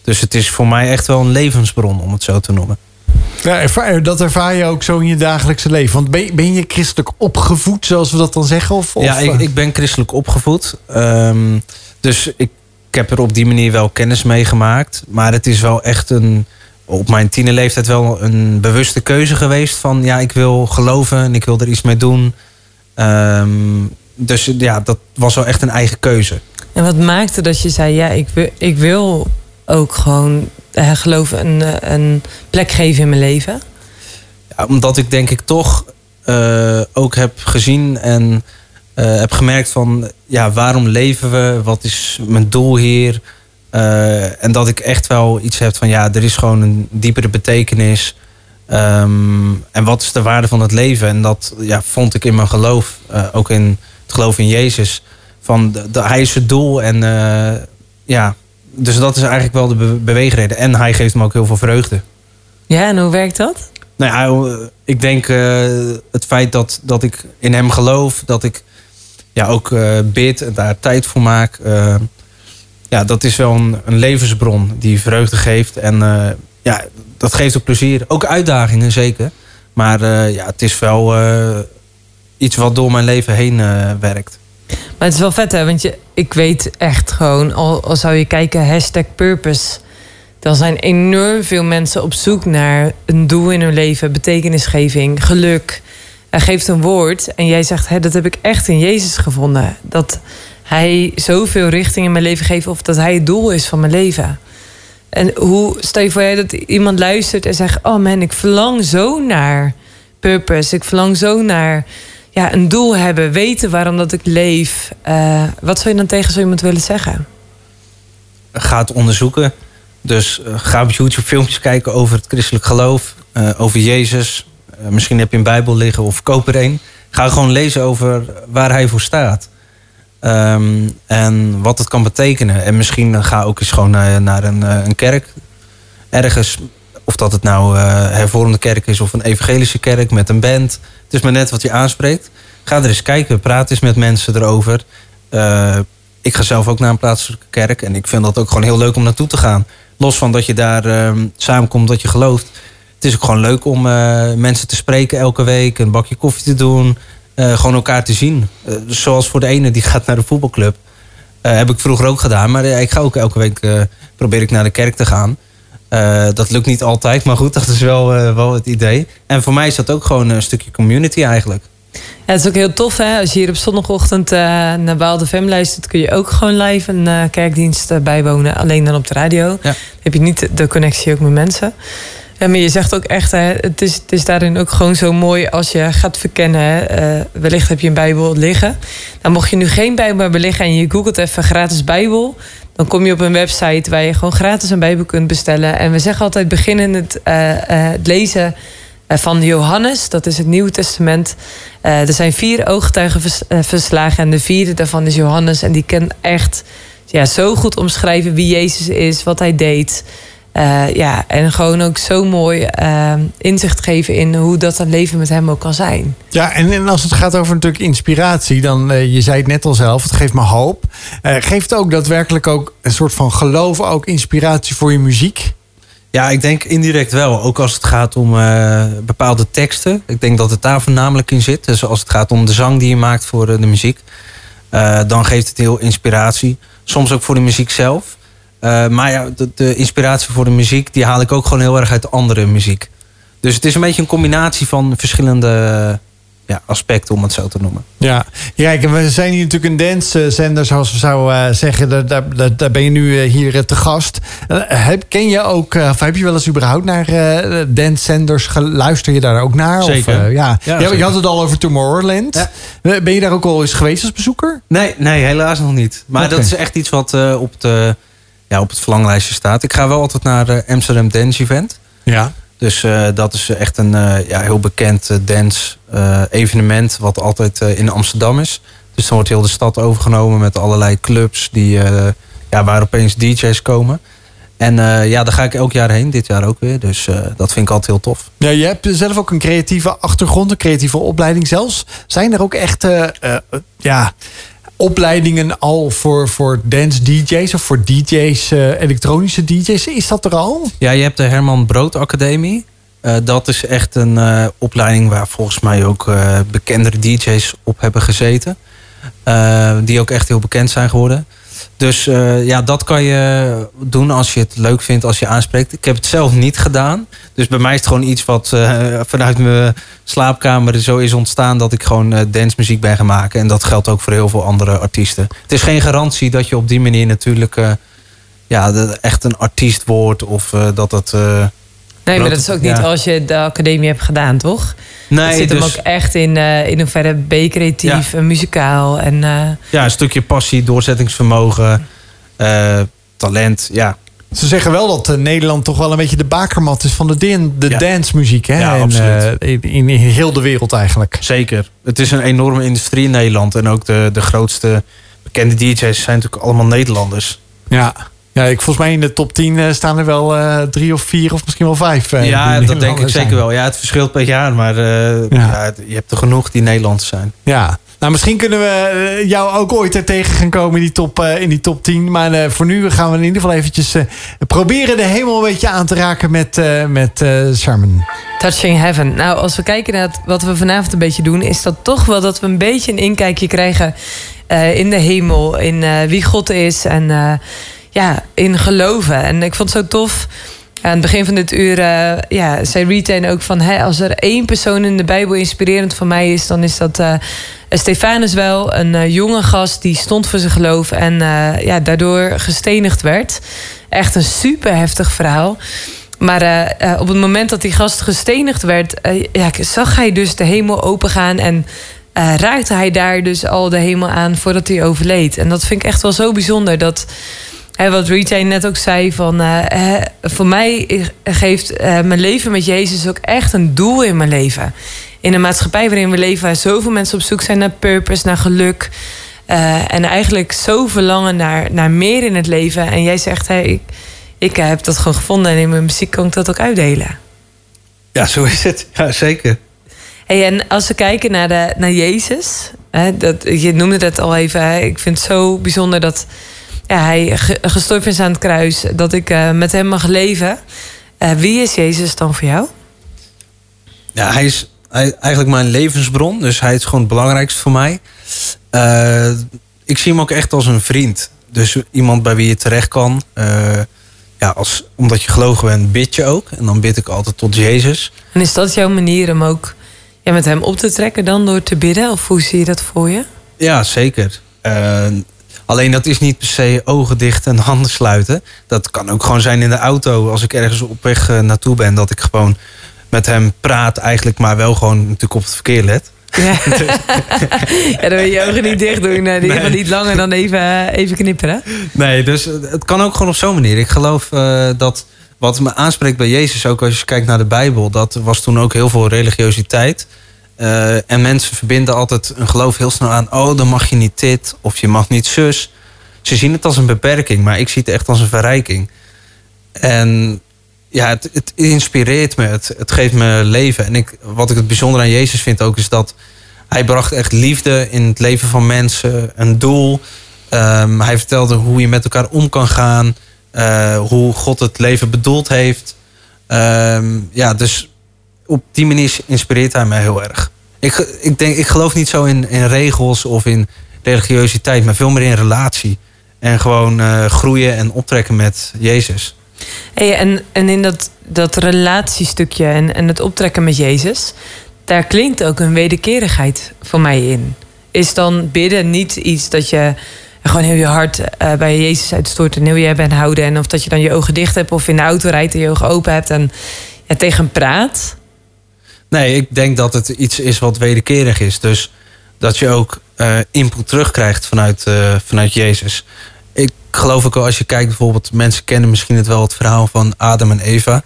S3: Dus het is voor mij echt wel een levensbron, om het zo te noemen.
S1: Ja, ervaar- dat ervaar je ook zo in je dagelijkse leven. Want ben, ben je christelijk opgevoed, zoals we dat dan zeggen? Of, of,
S3: ja, ik,
S1: eh,
S3: ik ben christelijk opgevoed. Ehm, dus ik, ik heb er op die manier wel kennis mee gemaakt. Maar het is wel echt een, op mijn tienerleeftijd wel een bewuste keuze geweest. Van ja, ik wil geloven en ik wil er iets mee doen. Ehm, dus ja, dat was wel echt een eigen keuze.
S2: En wat maakte dat je zei, ja, ik wil, ik wil ook gewoon eh, geloven een, eh, een plek geven in mijn leven?
S3: Ja, omdat ik denk ik toch eh, ook heb gezien en heb gemerkt van ja, waarom leven we? Wat is mijn doel hier? En dat ik echt wel iets heb van ja, er is gewoon een diepere betekenis. Ehm, en wat is de waarde van het leven? En dat ja, vond ik in mijn geloof, ook in het geloof in Jezus. Van de, de- hij is het doel en ja, dus dat is eigenlijk wel de be- beweegreden. En hij geeft me ook heel veel vreugde.
S2: Ja, en hoe werkt dat?
S3: Nou ja, ik denk eh, het feit dat, dat ik in hem geloof, dat ik ja, ook eh, bid en daar tijd voor maak. eh, ja, dat is wel een, een levensbron die vreugde geeft. En ja, dat geeft ook plezier. Ook uitdagingen, zeker. Maar ja, het is wel iets wat door mijn leven heen werkt.
S2: Maar het is wel vet, hè? Want je, ik weet echt gewoon, al, zou je kijken, hashtag purpose. Dan zijn enorm veel mensen op zoek naar een doel in hun leven, betekenisgeving, geluk. Hij geeft een woord en jij zegt, hè, dat heb ik echt in Jezus gevonden. Dat hij zoveel richting in mijn leven geeft of dat hij het doel is van mijn leven. En hoe stel je voor je dat iemand luistert en zegt: Oh man, ik verlang zo naar purpose. Ik verlang zo naar ja, een doel hebben, weten waarom dat ik leef. Eh, wat zou je dan tegen zo iemand willen zeggen?
S3: ga het onderzoeken. Dus eh, ga op YouTube filmpjes kijken over het christelijk geloof, eh, over Jezus. Misschien heb je een Bijbel liggen of koop er een. Ga gewoon lezen over waar hij voor staat. Ehm, en wat het kan betekenen. En misschien ga ook eens gewoon naar, naar een, een kerk. Ergens, of dat het nou eh hervormde kerk is of een evangelische kerk met een band. Het is maar net wat je aanspreekt. Ga er eens kijken, praat eens met mensen erover. Eh, ik ga zelf ook naar een plaatselijke kerk. En ik vind dat ook gewoon heel leuk om naartoe te gaan. Los van dat je daar ehm, samenkomt, dat je gelooft. Het is ook gewoon leuk om eh, mensen te spreken elke week. Een bakje koffie te doen. gewoon elkaar te zien. Zoals voor de ene die gaat naar de voetbalclub. Heb ik vroeger ook gedaan. Maar ik ga ook elke week probeer ik naar de kerk te gaan. Eh, dat lukt niet altijd. Maar goed, dat is wel, eh, wel het idee. En voor mij is dat ook gewoon een stukje community eigenlijk.
S2: Ja, het is ook heel tof, hè? Als je hier op zondagochtend eh, naar Baalde Fem luistert... kun je ook gewoon live een kerkdienst bijwonen. Alleen dan op de radio.
S3: Ja.
S2: Dan heb je niet de connectie ook met mensen. Ja, maar je zegt ook echt, hè, het, is, het is daarin ook gewoon zo mooi als je gaat verkennen. Hè, wellicht heb je een Bijbel liggen. Nou, mocht je nu geen Bijbel hebben liggen en je googelt even gratis Bijbel, dan kom je op een website waar je gewoon gratis een Bijbel kunt bestellen. En we zeggen altijd: beginnen het, eh, eh, het lezen eh, van Johannes, dat is het Nieuwe Testament. Er zijn vier ooggetuigenverslagen en de vierde daarvan is Johannes. En die kan echt ja, zo goed omschrijven wie Jezus is, wat hij deed. Eh, ja, en gewoon ook zo mooi eh, inzicht geven in hoe dat een leven met hem ook kan zijn.
S1: Ja, en, en als het gaat over natuurlijk inspiratie, dan, eh, je zei het net al zelf, het geeft me hoop. Eh, geeft ook daadwerkelijk ook een soort van geloof, ook inspiratie voor je muziek?
S3: Ja, ik denk indirect wel. Ook als het gaat om eh, bepaalde teksten. Ik denk dat het daar voornamelijk in zit. Dus als het gaat om de zang die je maakt voor de muziek. eh, dan geeft het heel inspiratie. Soms ook voor de muziek zelf. Eh, maar ja, de, de inspiratie voor de muziek... die haal ik ook gewoon heel erg uit andere muziek. Dus het is een beetje een combinatie van verschillende eh, ja, aspecten... om het zo te noemen.
S1: Ja, kijk, en we zijn hier natuurlijk een dancezender, zoals we zouden eh, zeggen. Daar, daar, daar- daar ben je nu hier te gast. Heb, ken je ook, eh, of heb je wel eens überhaupt naar eh dancezenders geluisterd? je daar ook naar?
S3: Zeker.
S1: Of, ja.
S3: Ja,
S1: je had het al over Tomorrowland.
S3: Ja.
S1: Ben je daar ook al eens geweest als bezoeker?
S3: Nee, nee, helaas nog niet. Maar dat is echt iets wat eh, op, de, ja, op het verlanglijstje staat. Ik ga wel altijd naar de Amsterdam Dance Event.
S1: Ja.
S3: Dus eh, dat is echt een eh, ja, heel bekend eh, dance eh, evenement... wat altijd eh, in Amsterdam is. Dus dan wordt heel de stad overgenomen met allerlei clubs... Die, eh, ja, waar opeens DJ's komen. En eh, ja, daar ga ik elk jaar heen. Dit jaar ook weer. Dus eh, dat vind ik altijd heel tof.
S1: Ja, je hebt zelf ook een creatieve achtergrond, een creatieve opleiding zelfs. Zijn er ook echt eh, eh, ja, opleidingen al voor, voor dance DJ's of voor DJ's, eh, elektronische DJ's? Is dat er al?
S3: Ja, je hebt de Herman Brood Academie. Eh, dat is echt een eh, opleiding waar volgens mij ook bekendere DJ's op hebben gezeten. Die ook echt heel bekend zijn geworden. Dus eh, ja, dat kan je doen als je het leuk vindt, als je aanspreekt. Ik heb het zelf niet gedaan. Dus bij mij is het gewoon iets wat eh, vanuit mijn slaapkamer zo is ontstaan... dat ik gewoon eh dancemuziek ben gaan maken. En dat geldt ook voor heel veel andere artiesten. Het is geen garantie dat je op die manier natuurlijk... ja, echt een artiest wordt of dat het...
S2: Nee, maar dat is ook niet
S3: Ja.
S2: als je de academie hebt gedaan, toch?
S3: Nee,
S2: het zit hem
S3: dus,
S2: ook echt in, eh in hoeverre ben je creatief en muzikaal. En eh,
S3: ja, een stukje passie, doorzettingsvermogen, eh, talent. Ja,
S1: Ze zeggen wel dat Nederland toch wel een beetje de bakermat is van de, din, de
S3: Ja.
S1: dancemuziek. Hè?
S3: Ja,
S1: En,
S3: absoluut.
S1: eh, in, in heel de wereld eigenlijk.
S3: zeker. Het is een enorme industrie in Nederland. En ook de, de grootste bekende DJ's zijn natuurlijk allemaal Nederlanders.
S1: Ja. Ja, ik, volgens mij in de top 10 eh, staan er wel eh, drie of vier of misschien wel vijf. eh,
S3: ja, dat denk ik zeker
S1: zijn.
S3: wel. Ja, het verschilt per jaar, maar eh,
S1: Ja.
S3: ja. je hebt er genoeg die Nederlanders zijn.
S1: Ja. Nou, misschien kunnen we jou ook ooit er tegen gaan komen in die top, eh, in die top 10. Maar eh, voor nu gaan we in ieder geval eventjes eh, proberen de hemel een beetje aan te raken met, eh met eh Charmin.
S2: Touching Heaven. Nou, als we kijken naar het- wat we vanavond een beetje doen, is dat toch wel dat we een beetje een inkijkje krijgen eh, in de hemel, in eh, wie God is en eh, ja, in geloven. En ik vond het zo tof. Aan het begin van dit uur eh, ja, zei Retain ook van... Hè, als er één persoon in de Bijbel inspirerend voor mij is... dan is dat eh, Stefanus wel, een eh, jonge gast... die stond voor zijn geloof en ja, daardoor gestenigd werd. Echt een super heftig verhaal. Maar op het moment dat die gast gestenigd werd... ja, zag hij dus de hemel opengaan... en raakte hij daar dus al de hemel aan voordat hij overleed. En dat vind ik echt wel zo bijzonder... dat Wat Rita net ook zei, van, eh, voor mij geeft eh, mijn leven met Jezus ook echt een doel in mijn leven. In een maatschappij waarin we leven, waar zoveel mensen op zoek zijn naar purpose, naar geluk. eh, en eigenlijk zo verlangen naar, naar meer in het leven. En jij zegt, hey, ik, ik heb dat gewoon gevonden en in mijn muziek kan ik dat ook uitdelen.
S3: Ja, zo is het. Ja, zeker.
S2: Hey, en als we kijken naar, de, naar Jezus, hè, dat, je noemde het al even, hè, ik vind het zo bijzonder dat ja, hij ge- gestorven is aan het kruis, dat ik eh, met hem mag leven. Eh, wie is Jezus dan voor jou?
S3: Ja, hij is hij- eigenlijk mijn levensbron. Dus hij is gewoon het belangrijkste voor mij. Eh, ik zie hem ook echt als een vriend. Dus iemand bij wie je terecht kan. Ja, als, omdat je gelogen bent, bid je ook. En dan bid ik altijd tot Jezus.
S2: En is dat jouw manier om ook ja, met hem op te trekken dan door te bidden? Of hoe zie je dat voor je?
S3: Ja, zeker. Alleen dat is niet per se ogen dicht en handen sluiten. Dat kan ook gewoon zijn in de auto. Als ik ergens op weg eh, naartoe ben, dat ik gewoon met hem praat. Eigenlijk maar wel gewoon natuurlijk op het verkeer let.
S2: Ja, ja dan wil je je ogen niet dicht doen. eh, geval
S3: Nee.
S2: niet langer dan even, eh, even knipperen.
S3: Nee, dus het kan ook gewoon op zo'n manier. Ik geloof dat wat me aanspreekt bij Jezus, ook als je kijkt naar de Bijbel, dat was toen ook heel veel religiositeit. Eh, en mensen verbinden altijd een geloof heel snel aan, oh, dan mag je niet dit of je mag niet zus. Ze zien het als een beperking, maar ik zie het echt als een verrijking. En ja, het, het inspireert me. Het, geeft me leven. En ik, wat ik het bijzonder aan Jezus vind ook, is dat hij bracht echt liefde in het leven van mensen. Een doel. Ehm, hij vertelde hoe je met elkaar om kan gaan. eh, hoe God het leven bedoeld heeft. Ehm, ja, dus op die manier inspireert hij mij heel erg. Ik, ik, denk, ik geloof niet zo in, in regels of in religiositeit, maar veel meer in relatie. En gewoon eh, groeien en optrekken met Jezus.
S2: Hey, en, en in dat, dat relatiestukje en, en het optrekken met Jezus, daar klinkt ook een wederkerigheid voor mij in. Is dan bidden niet iets dat je gewoon heel je hart eh, bij Jezus uitstort en heel je bent houden. En of dat je dan je ogen dicht hebt of in de auto rijdt en je ogen open hebt en ja, tegen hem praat.
S3: Nee, ik denk dat het iets is wat wederkerig is. Dus dat je ook eh, input terugkrijgt vanuit, eh, vanuit Jezus. Ik geloof ook wel, als je kijkt bijvoorbeeld... mensen kennen misschien het wel het verhaal van Adam en Eva...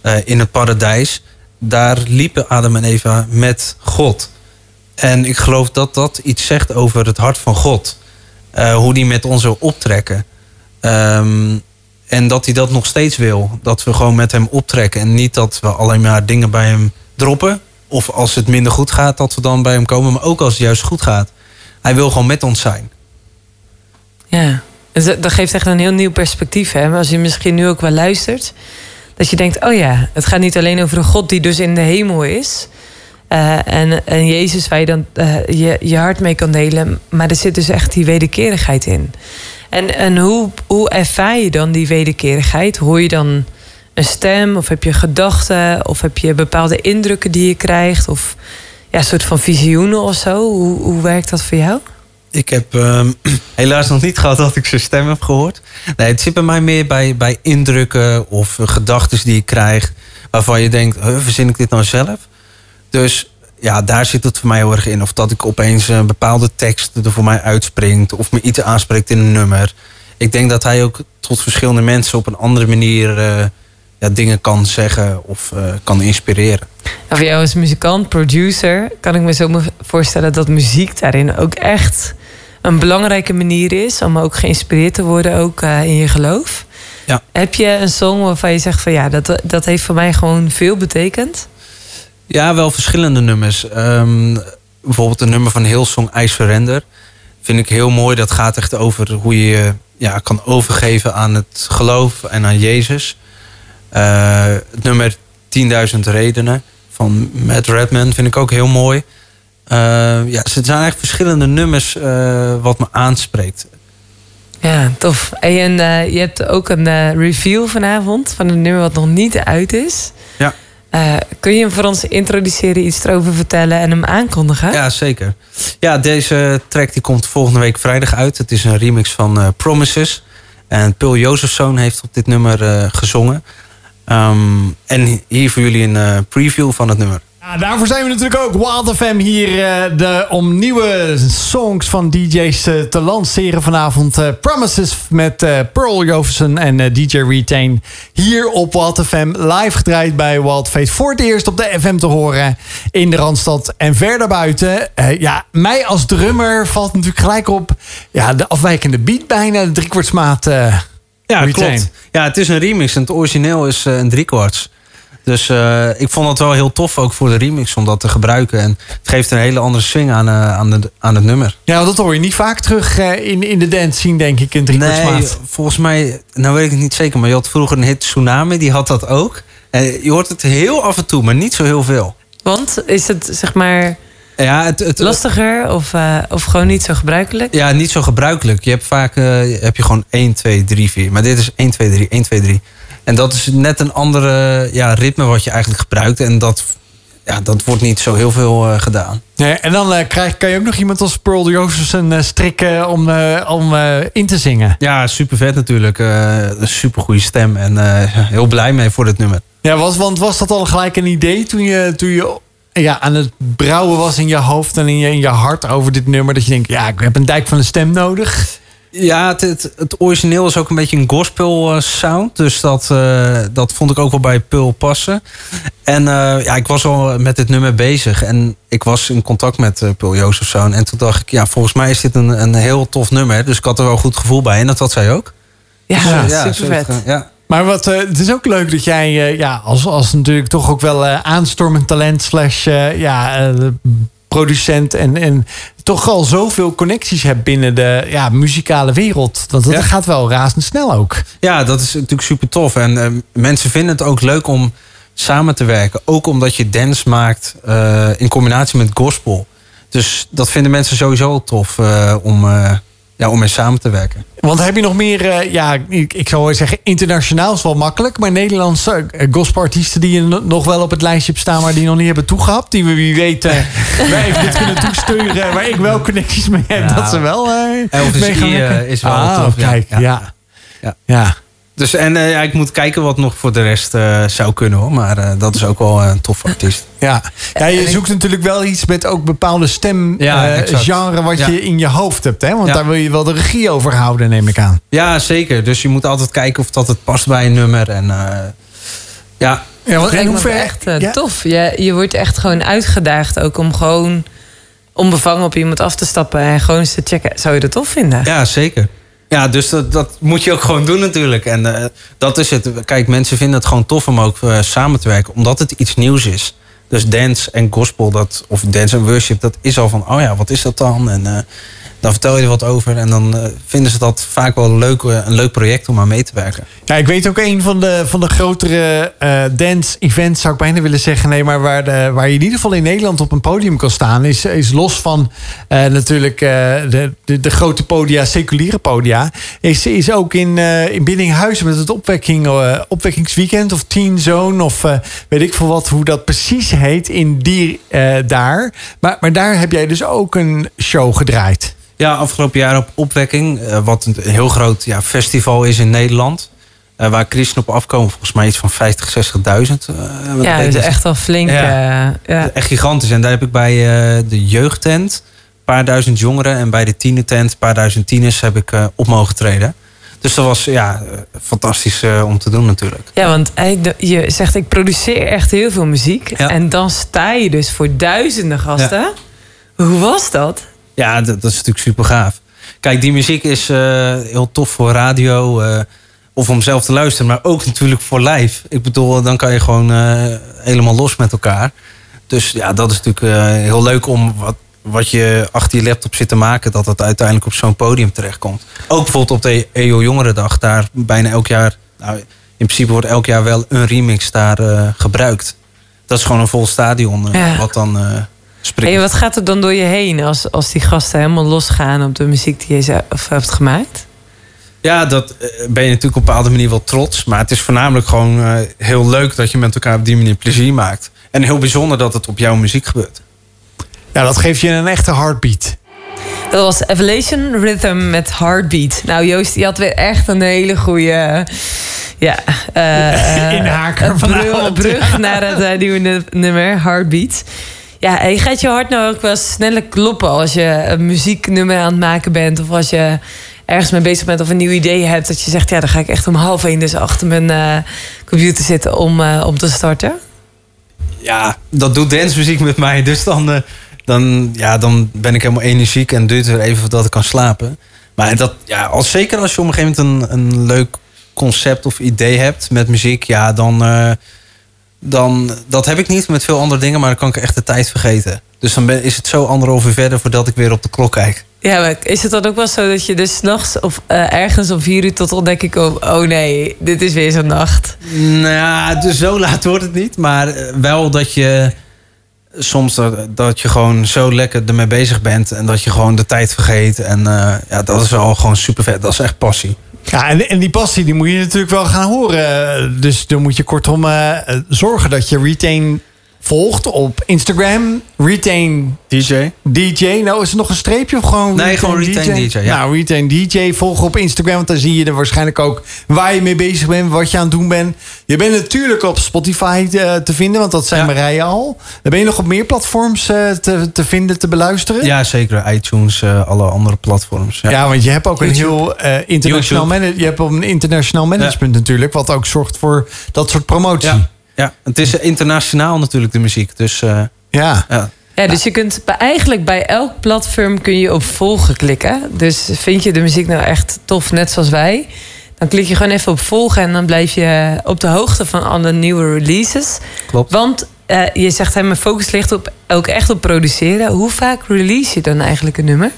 S3: eh, in het paradijs. Daar liepen Adam en Eva met God. En ik geloof dat dat iets zegt over het hart van God. Hoe die met ons wil optrekken. Ehm, en dat hij dat nog steeds wil. Dat we gewoon met hem optrekken. En niet dat we alleen maar dingen bij hem droppen. Of als het minder goed gaat, dat we dan bij hem komen. Maar ook als het juist goed gaat. Hij wil gewoon met ons zijn.
S2: Ja, dus dat geeft echt een heel nieuw perspectief. Hè? Als je misschien nu ook wel luistert, dat je denkt: oh ja, het gaat niet alleen over een God die dus in de hemel is. eh, en, en Jezus waar je dan eh, je, je hart mee kan delen. Maar er zit dus echt die wederkerigheid in. En, en hoe, hoe ervaar je dan die wederkerigheid? Hoor je dan een stem? Of heb je gedachten? Of heb je bepaalde indrukken die je krijgt? Of ja, een soort van visioenen of zo? Hoe, hoe werkt dat voor jou?
S3: Ik heb ehm, helaas nog niet gehad dat ik zijn stem heb gehoord. Nee, het zit bij mij meer bij, bij indrukken of gedachten die ik krijg. Waarvan je denkt, verzin ik dit nou zelf? Dus ja, daar zit het voor mij heel erg in. Of dat ik opeens een bepaalde tekst er voor mij uitspringt. Of me iets aanspreekt in een nummer. Ik denk dat hij ook tot verschillende mensen op een andere manier eh, ja, dingen kan zeggen of eh, kan inspireren.
S2: Voor jou als muzikant, producer, kan ik me zo voorstellen dat muziek daarin ook echt een belangrijke manier is om ook geïnspireerd te worden, ook eh, in je geloof.
S3: Ja.
S2: Heb je een song waarvan je zegt van ja, dat, dat heeft voor mij gewoon veel betekend?
S3: Ja, wel verschillende nummers. Ehm, bijvoorbeeld een nummer van Hillsong, I Surrender. Vind ik heel mooi. Dat gaat echt over hoe je je ja, kan overgeven aan het geloof en aan Jezus. Eh, het nummer 10.000 redenen van Matt Redman vind ik ook heel mooi. Eh, ja, er zijn eigenlijk verschillende nummers eh, wat me aanspreekt.
S2: Ja, tof. En je hebt ook een review vanavond van een nummer wat nog niet uit is.
S3: Ja.
S2: Kun je hem voor ons introduceren, iets erover vertellen en hem aankondigen?
S3: Ja, zeker. Ja, deze track die komt volgende week vrijdag uit. Het is een remix van Promises. En Pul Jozefzoon heeft op dit nummer gezongen. Ehm, en hier voor jullie een eh, preview van het nummer.
S1: Ja, daarvoor zijn we natuurlijk ook Wild FM hier eh, de, om nieuwe songs van DJ's eh, te lanceren vanavond. Promises met Pearl Joverson en DJ Retain. Hier op Wild FM live gedraaid bij Wild Face. Voor het eerst op de FM te horen in de Randstad en verder buiten. Ja, mij als drummer valt natuurlijk gelijk op ja, de afwijkende beat bijna. De driekwartsmaat. eh
S3: Ja,
S1: Retain.
S3: klopt. Ja, het is een remix en het origineel is eh, een driekwarts. Dus eh, ik vond het wel heel tof ook voor de remix om dat te gebruiken. En het geeft een hele andere swing aan, eh, aan, de, aan het nummer.
S1: Ja, dat hoor je niet vaak terug eh, in, in de dance scene, denk ik, een driekwartsmaat.
S3: Nee, volgens mij, nou weet ik het niet zeker, maar je had vroeger een hit Tsunami, die had dat ook. En je hoort het heel af en toe, maar niet zo heel veel.
S2: Want is het zeg maar
S3: Ja, het, het,
S2: lastiger of, eh, of gewoon niet zo gebruikelijk?
S3: ja, niet zo gebruikelijk. Je hebt vaak eh, heb je gewoon 1, 2, 3, 4. Maar dit is 1, 2, 3, 1, 2, 3. En dat is net een andere ja, ritme wat je eigenlijk gebruikt. En dat, ja, dat wordt niet zo heel veel eh, gedaan.
S1: Nee, en dan eh, krijg, kan je ook nog iemand als Pearl Josephson eh, strikken om, eh, om eh, in te zingen.
S3: Ja, super vet natuurlijk. Eh, een super goede stem. En eh, heel blij mee voor dit nummer.
S1: Ja, was, want was dat al gelijk een idee toen je, toen je ja, aan het brouwen was in je hoofd en in je, in je hart over dit nummer? Dat je denkt, ja, ik heb een dijk van een stem nodig.
S3: Ja, het, het, het origineel is ook een beetje een gospel eh, sound. Dus dat, eh, dat vond ik ook wel bij Pul passen. En eh, ja, ik was al met dit nummer bezig. En ik was in contact met uh, Pul Jozefzoon. En toen dacht ik, ja, volgens mij is dit een, een heel tof nummer. Dus ik had er wel een goed gevoel bij. En dat had zij ook.
S2: Ja,
S3: Dus,
S2: super
S3: zo
S2: vet.
S3: Ja.
S1: Maar wat, eh, het is ook leuk dat jij, eh, ja, als, als natuurlijk toch ook wel eh, aanstormend talent slash ja, producent en, en toch al zoveel connecties hebt binnen de ja, muzikale wereld. Want dat
S3: Ja.
S1: gaat wel razendsnel ook.
S3: Ja, dat is natuurlijk super tof. En mensen vinden het ook leuk om samen te werken. Ook omdat je dance maakt in combinatie met gospel. Dus dat vinden mensen sowieso tof om, ja, om mee samen te werken.
S1: Want heb je nog meer, eh, ja, ik, ik zou zeggen, internationaal is wel makkelijk. Maar Nederlandse uh, gospelartiesten die je no- nog wel op het lijstje hebt staan, maar die nog niet hebben toegehapt. Die we wie weet eh wij even dit kunnen toesturen. Waar ik wel connecties mee heb, dat ze wel eh
S3: Elvis
S1: mee gaan
S3: eh, is wel
S1: ah,
S3: tof.
S1: Kijk, ja.
S3: Ja.
S1: ja.
S3: Ja. Dus en eh, ja, ik moet kijken wat nog voor de rest eh, zou kunnen hoor. Maar eh, dat is ook wel een tof artiest.
S1: Ja, ja je zoekt natuurlijk wel iets met ook bepaalde stem
S3: Ja,
S1: eh, wat
S3: Ja.
S1: je in je hoofd hebt. Hè? Want
S3: Ja.
S1: daar wil je wel de regie over houden, neem ik aan.
S3: Ja, zeker. Dus je moet altijd kijken of dat het past bij een nummer. En eh, ja,
S1: Ja, want, en
S2: echt
S1: ja?
S2: tof. Je, je wordt echt gewoon uitgedaagd ook om gewoon onbevangen op iemand af te stappen en gewoon eens te checken. Zou je dat tof vinden?
S3: Ja, zeker. Ja, dus dat, dat moet je ook gewoon doen natuurlijk. En eh, dat is het. Kijk, mensen vinden het gewoon tof om ook eh, samen te werken. Omdat het iets nieuws is. Dus dance en gospel, dat, of dance en worship, dat is al van... oh ja, wat is dat dan? En eh, dan vertel je er wat over. En dan eh, vinden ze dat vaak wel leuk, een leuk project om aan mee te werken.
S1: Ja, ik weet ook een van de, van de grotere eh, dance-events, zou ik bijna willen zeggen. Nee, maar waar, de, waar je in ieder geval in Nederland op een podium kan staan, is, is los van eh, natuurlijk de, de, de grote podia, seculiere podia. Is, is ook in, in Biddinghuizen met het opwekking, opwekkingsweekend of Teen Zone of weet ik veel wat, hoe dat precies heet in die daar. Maar, maar daar heb jij dus ook een show gedraaid.
S3: Ja, afgelopen jaar op Opwekking. eh, wat een heel groot ja, festival is in Nederland. eh, waar christenen op afkomen. Volgens mij iets van 50, 60.000. eh, wat
S2: Ja, dat is echt wel flink.
S3: Ja.
S2: eh, ja.
S3: Echt gigantisch. En daar heb ik bij de jeugdtent een paar duizend jongeren. En bij de tienertent een paar duizend tieners heb ik op mogen treden. Dus dat was ja, fantastisch om te doen natuurlijk.
S2: Ja, want je zegt ik produceer echt heel veel muziek.
S3: Ja.
S2: En dan sta je dus voor duizenden gasten. Hoe was dat?
S3: Ja, dat, dat is natuurlijk super gaaf. Kijk, die muziek is eh, heel tof voor radio. eh, of om zelf te luisteren. Maar ook natuurlijk voor live. Ik bedoel, dan kan je gewoon eh, helemaal los met elkaar. Dus ja, dat is natuurlijk heel leuk om wat, wat je achter je laptop zit te maken. Dat dat uiteindelijk op zo'n podium terechtkomt. Ook bijvoorbeeld op de EO Jongerendag. Daar bijna elk jaar. Nou, in principe wordt elk jaar wel een remix daar gebruikt. Dat is gewoon een vol stadion.
S2: Ja.
S3: Wat dan.
S2: Hey, wat gaat er dan door je heen als, als die gasten helemaal losgaan op de muziek die je zelf hebt gemaakt?
S3: Ja, dat eh, ben je natuurlijk op een bepaalde manier wel trots. Maar het is voornamelijk gewoon eh, heel leuk dat je met elkaar op die manier plezier maakt. En heel bijzonder dat het op jouw muziek gebeurt.
S1: Ja, dat geeft je een echte heartbeat.
S2: Dat was Evolution Rhythm met Heartbeat. Nou, Joost, die had weer echt een hele goede. Ja, eh, eh,
S1: Inhaker
S2: een brug, brug naar het nieuwe nu- nummer, Heartbeat. Ja, en gaat je hart nou ook wel sneller kloppen als je een muzieknummer aan het maken bent? Of als je ergens mee bezig bent of een nieuw idee hebt. Dat je zegt, ja, dan ga ik echt om half één dus achter mijn eh, computer zitten om, eh, om te starten.
S3: Ja, dat doet dancemuziek met mij. Dus dan, eh, dan, ja, dan ben ik helemaal energiek en duurt weer even voordat ik kan slapen. Maar dat, ja, als, zeker als je op een gegeven moment een, een leuk concept of idee hebt met muziek, ja, dan, dan. Dat heb ik niet met veel andere dingen, maar dan kan ik echt de tijd vergeten. Dus dan ben, is het zo anderhalf uur verder voordat ik weer op de klok kijk.
S2: Ja, maar is het dan ook wel zo dat je dus s'nachts of eh, ergens om vier uur tot ontdekking komt... oh nee, dit is weer zo'n nacht.
S3: Nou, dus zo laat wordt het niet. Maar eh, wel dat je soms dat, dat je gewoon zo lekker ermee bezig bent. En dat je gewoon de tijd vergeet. En eh, ja, dat is wel gewoon super vet. Dat is echt passie.
S1: Ja, en, en die passie die moet je natuurlijk wel gaan horen. Dus dan moet je kortom eh, zorgen dat je Retain volgt op Instagram. Retain
S3: DJ?
S1: DJ. Nou, is er nog een streepje of gewoon
S3: Nee, gewoon Retain DJ, ja.
S1: Nou, Retain DJ volgen op Instagram. Want dan zie je er waarschijnlijk ook waar je mee bezig bent. Wat je aan het doen bent. Je bent natuurlijk op Spotify eh, te vinden. Want dat zijn
S3: Ja.
S1: Marije al. Dan ben je nog op meer platforms eh, te, te vinden, te beluisteren.
S3: Ja, zeker. iTunes, eh, alle andere platforms. Ja.
S1: Ja, want je hebt ook een heel internationaal. Je hebt ook een internationaal management natuurlijk, wat ook zorgt voor dat soort promotie.
S3: Ja. het is eh, internationaal natuurlijk de muziek. Dus eh,
S1: Ja.
S3: ja.
S2: Ja, dus je kunt eigenlijk bij elk platform kun je op volgen klikken. Dus vind je de muziek nou echt tof, net zoals wij... Dan klik je gewoon even op volgen en dan blijf je op de hoogte van alle nieuwe releases.
S3: Klopt.
S2: Want eh, je zegt, hè, mijn focus ligt op, ook echt op produceren. Hoe vaak release je dan eigenlijk een nummer?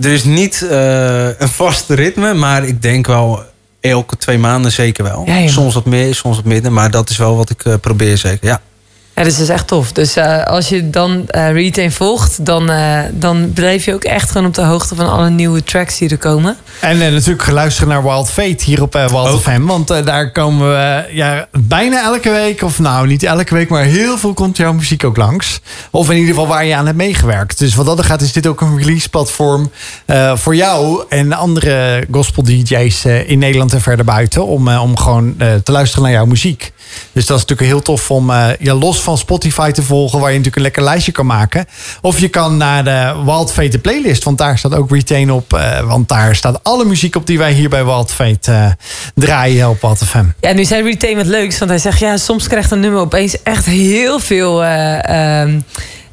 S3: Er is niet eh, een vast ritme, maar ik denk wel elke twee maanden zeker wel.
S2: Ja,
S3: soms wat meer, soms wat minder, maar dat is wel wat ik eh, probeer zeker. Ja.
S2: Ja, dus dat is echt tof. Dus eh, als je dan eh, Retain volgt, dan, eh, dan blijf je ook echt gewoon op de hoogte van alle nieuwe tracks die er komen.
S1: En eh, natuurlijk luisteren naar Wild Fate hier op Wild
S3: Ook.
S1: FM. Want eh, daar komen we ja, bijna elke week, of nou niet elke week, maar heel veel komt jouw muziek ook langs. Of in ieder geval waar je aan hebt meegewerkt. Dus wat dat er gaat, is dit ook een release platform eh, voor jou en andere gospel DJ's eh, in Nederland en verder buiten. Om, om gewoon eh, te luisteren naar jouw muziek. Dus dat is natuurlijk heel tof om ja, los van Spotify te volgen, waar je natuurlijk een lekker lijstje kan maken. Of je kan naar de Wild Fate playlist, want daar staat ook Retain op. eh, want daar staat alle muziek op die wij hier bij Wild Fate eh, draaien op Wild FM.
S2: Ja, nu zei Retain wat leuks, want hij zegt ja, soms krijgt een nummer opeens echt heel veel eh,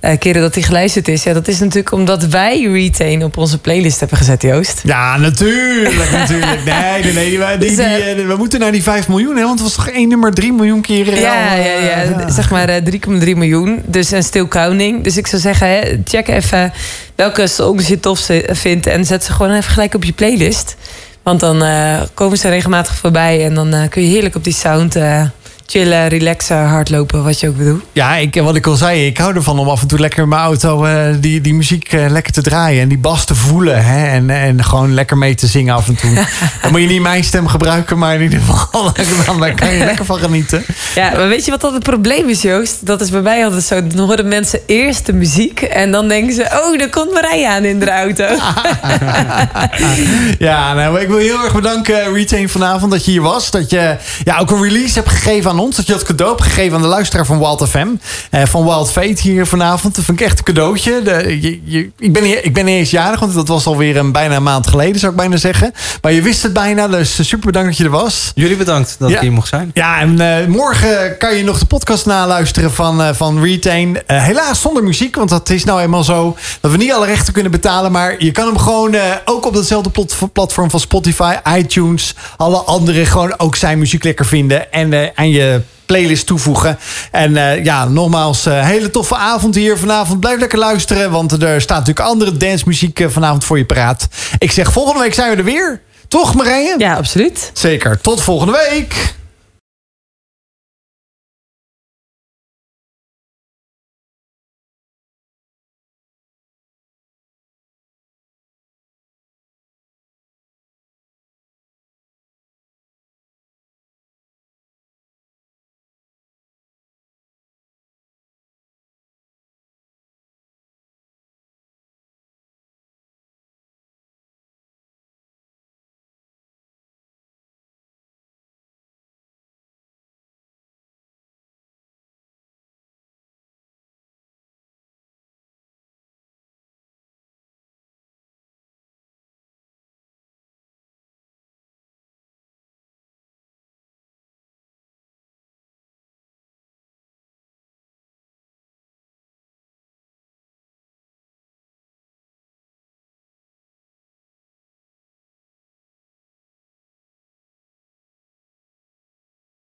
S2: eh, keren dat hij geluisterd is. Ja, dat is natuurlijk omdat wij Retain op onze playlist hebben gezet, Joost.
S1: Ja, natuurlijk, natuurlijk. Nee, nee, nee. We, die,
S2: Dus,
S1: die,
S2: eh,
S1: eh, we moeten naar die 5 miljoen, hè? Want het was toch één nummer 3 miljoen keer.
S2: Ja, ja,
S1: eh,
S2: ja, zeg maar eh, 3,3 miljoen. Dus en still counting. Dus ik zou zeggen, hè, check even welke songs je tof vindt en zet ze gewoon even gelijk op je playlist. Want dan komen ze regelmatig voorbij en dan kun je heerlijk op die sound chillen, relaxen, hardlopen, wat je ook bedoelt.
S1: Ja, ik, wat ik al zei, ik hou ervan om af en toe lekker in mijn auto eh, die, die muziek eh, lekker te draaien. En die bas te voelen. Hè? En, en gewoon lekker mee te zingen af en toe. dan moet je niet mijn stem gebruiken, maar in ieder geval, dan, daar kan je lekker van genieten.
S2: Ja, maar weet je wat dat het probleem is, Joost? Dat is bij mij altijd zo. Dan horen mensen eerst de muziek en dan denken ze... oh, daar komt Marije aan in de auto.
S1: Ja, nou, ik wil heel erg bedanken, Retain, vanavond dat je hier was. Dat je ja, ook een release hebt gegeven aan ons. Dat je dat cadeau hebt gegeven aan de luisteraar van Wild FM. eh, van Wild Fate hier vanavond. Dat vind ik echt een cadeautje. De, je, je- ik, ben, niet- ik ben niet eens jarig, want dat was alweer een, bijna een maand geleden, zou ik bijna zeggen. Maar je wist het bijna, dus super bedankt dat je er was.
S3: Jullie bedankt dat
S1: Ja.
S3: ik hier mocht zijn.
S1: Ja, en eh, morgen kan je nog de podcast naluisteren van, eh, van Retain. Eh, helaas zonder muziek, want dat is nou eenmaal zo dat we niet alle rechten kunnen betalen. Maar je kan hem gewoon eh, ook op datzelfde plat- platform van Spotify, iTunes, alle andere gewoon ook zijn muziek lekker vinden en eh, aan je playlist toevoegen. En eh, ja, nogmaals, eh, hele toffe avond hier vanavond. Blijf lekker luisteren, want er staat natuurlijk andere dancemuziek eh, vanavond voor je paraat. Ik zeg, volgende week zijn we er weer. Toch, Marije?
S2: Ja, absoluut.
S1: Zeker. Tot volgende week.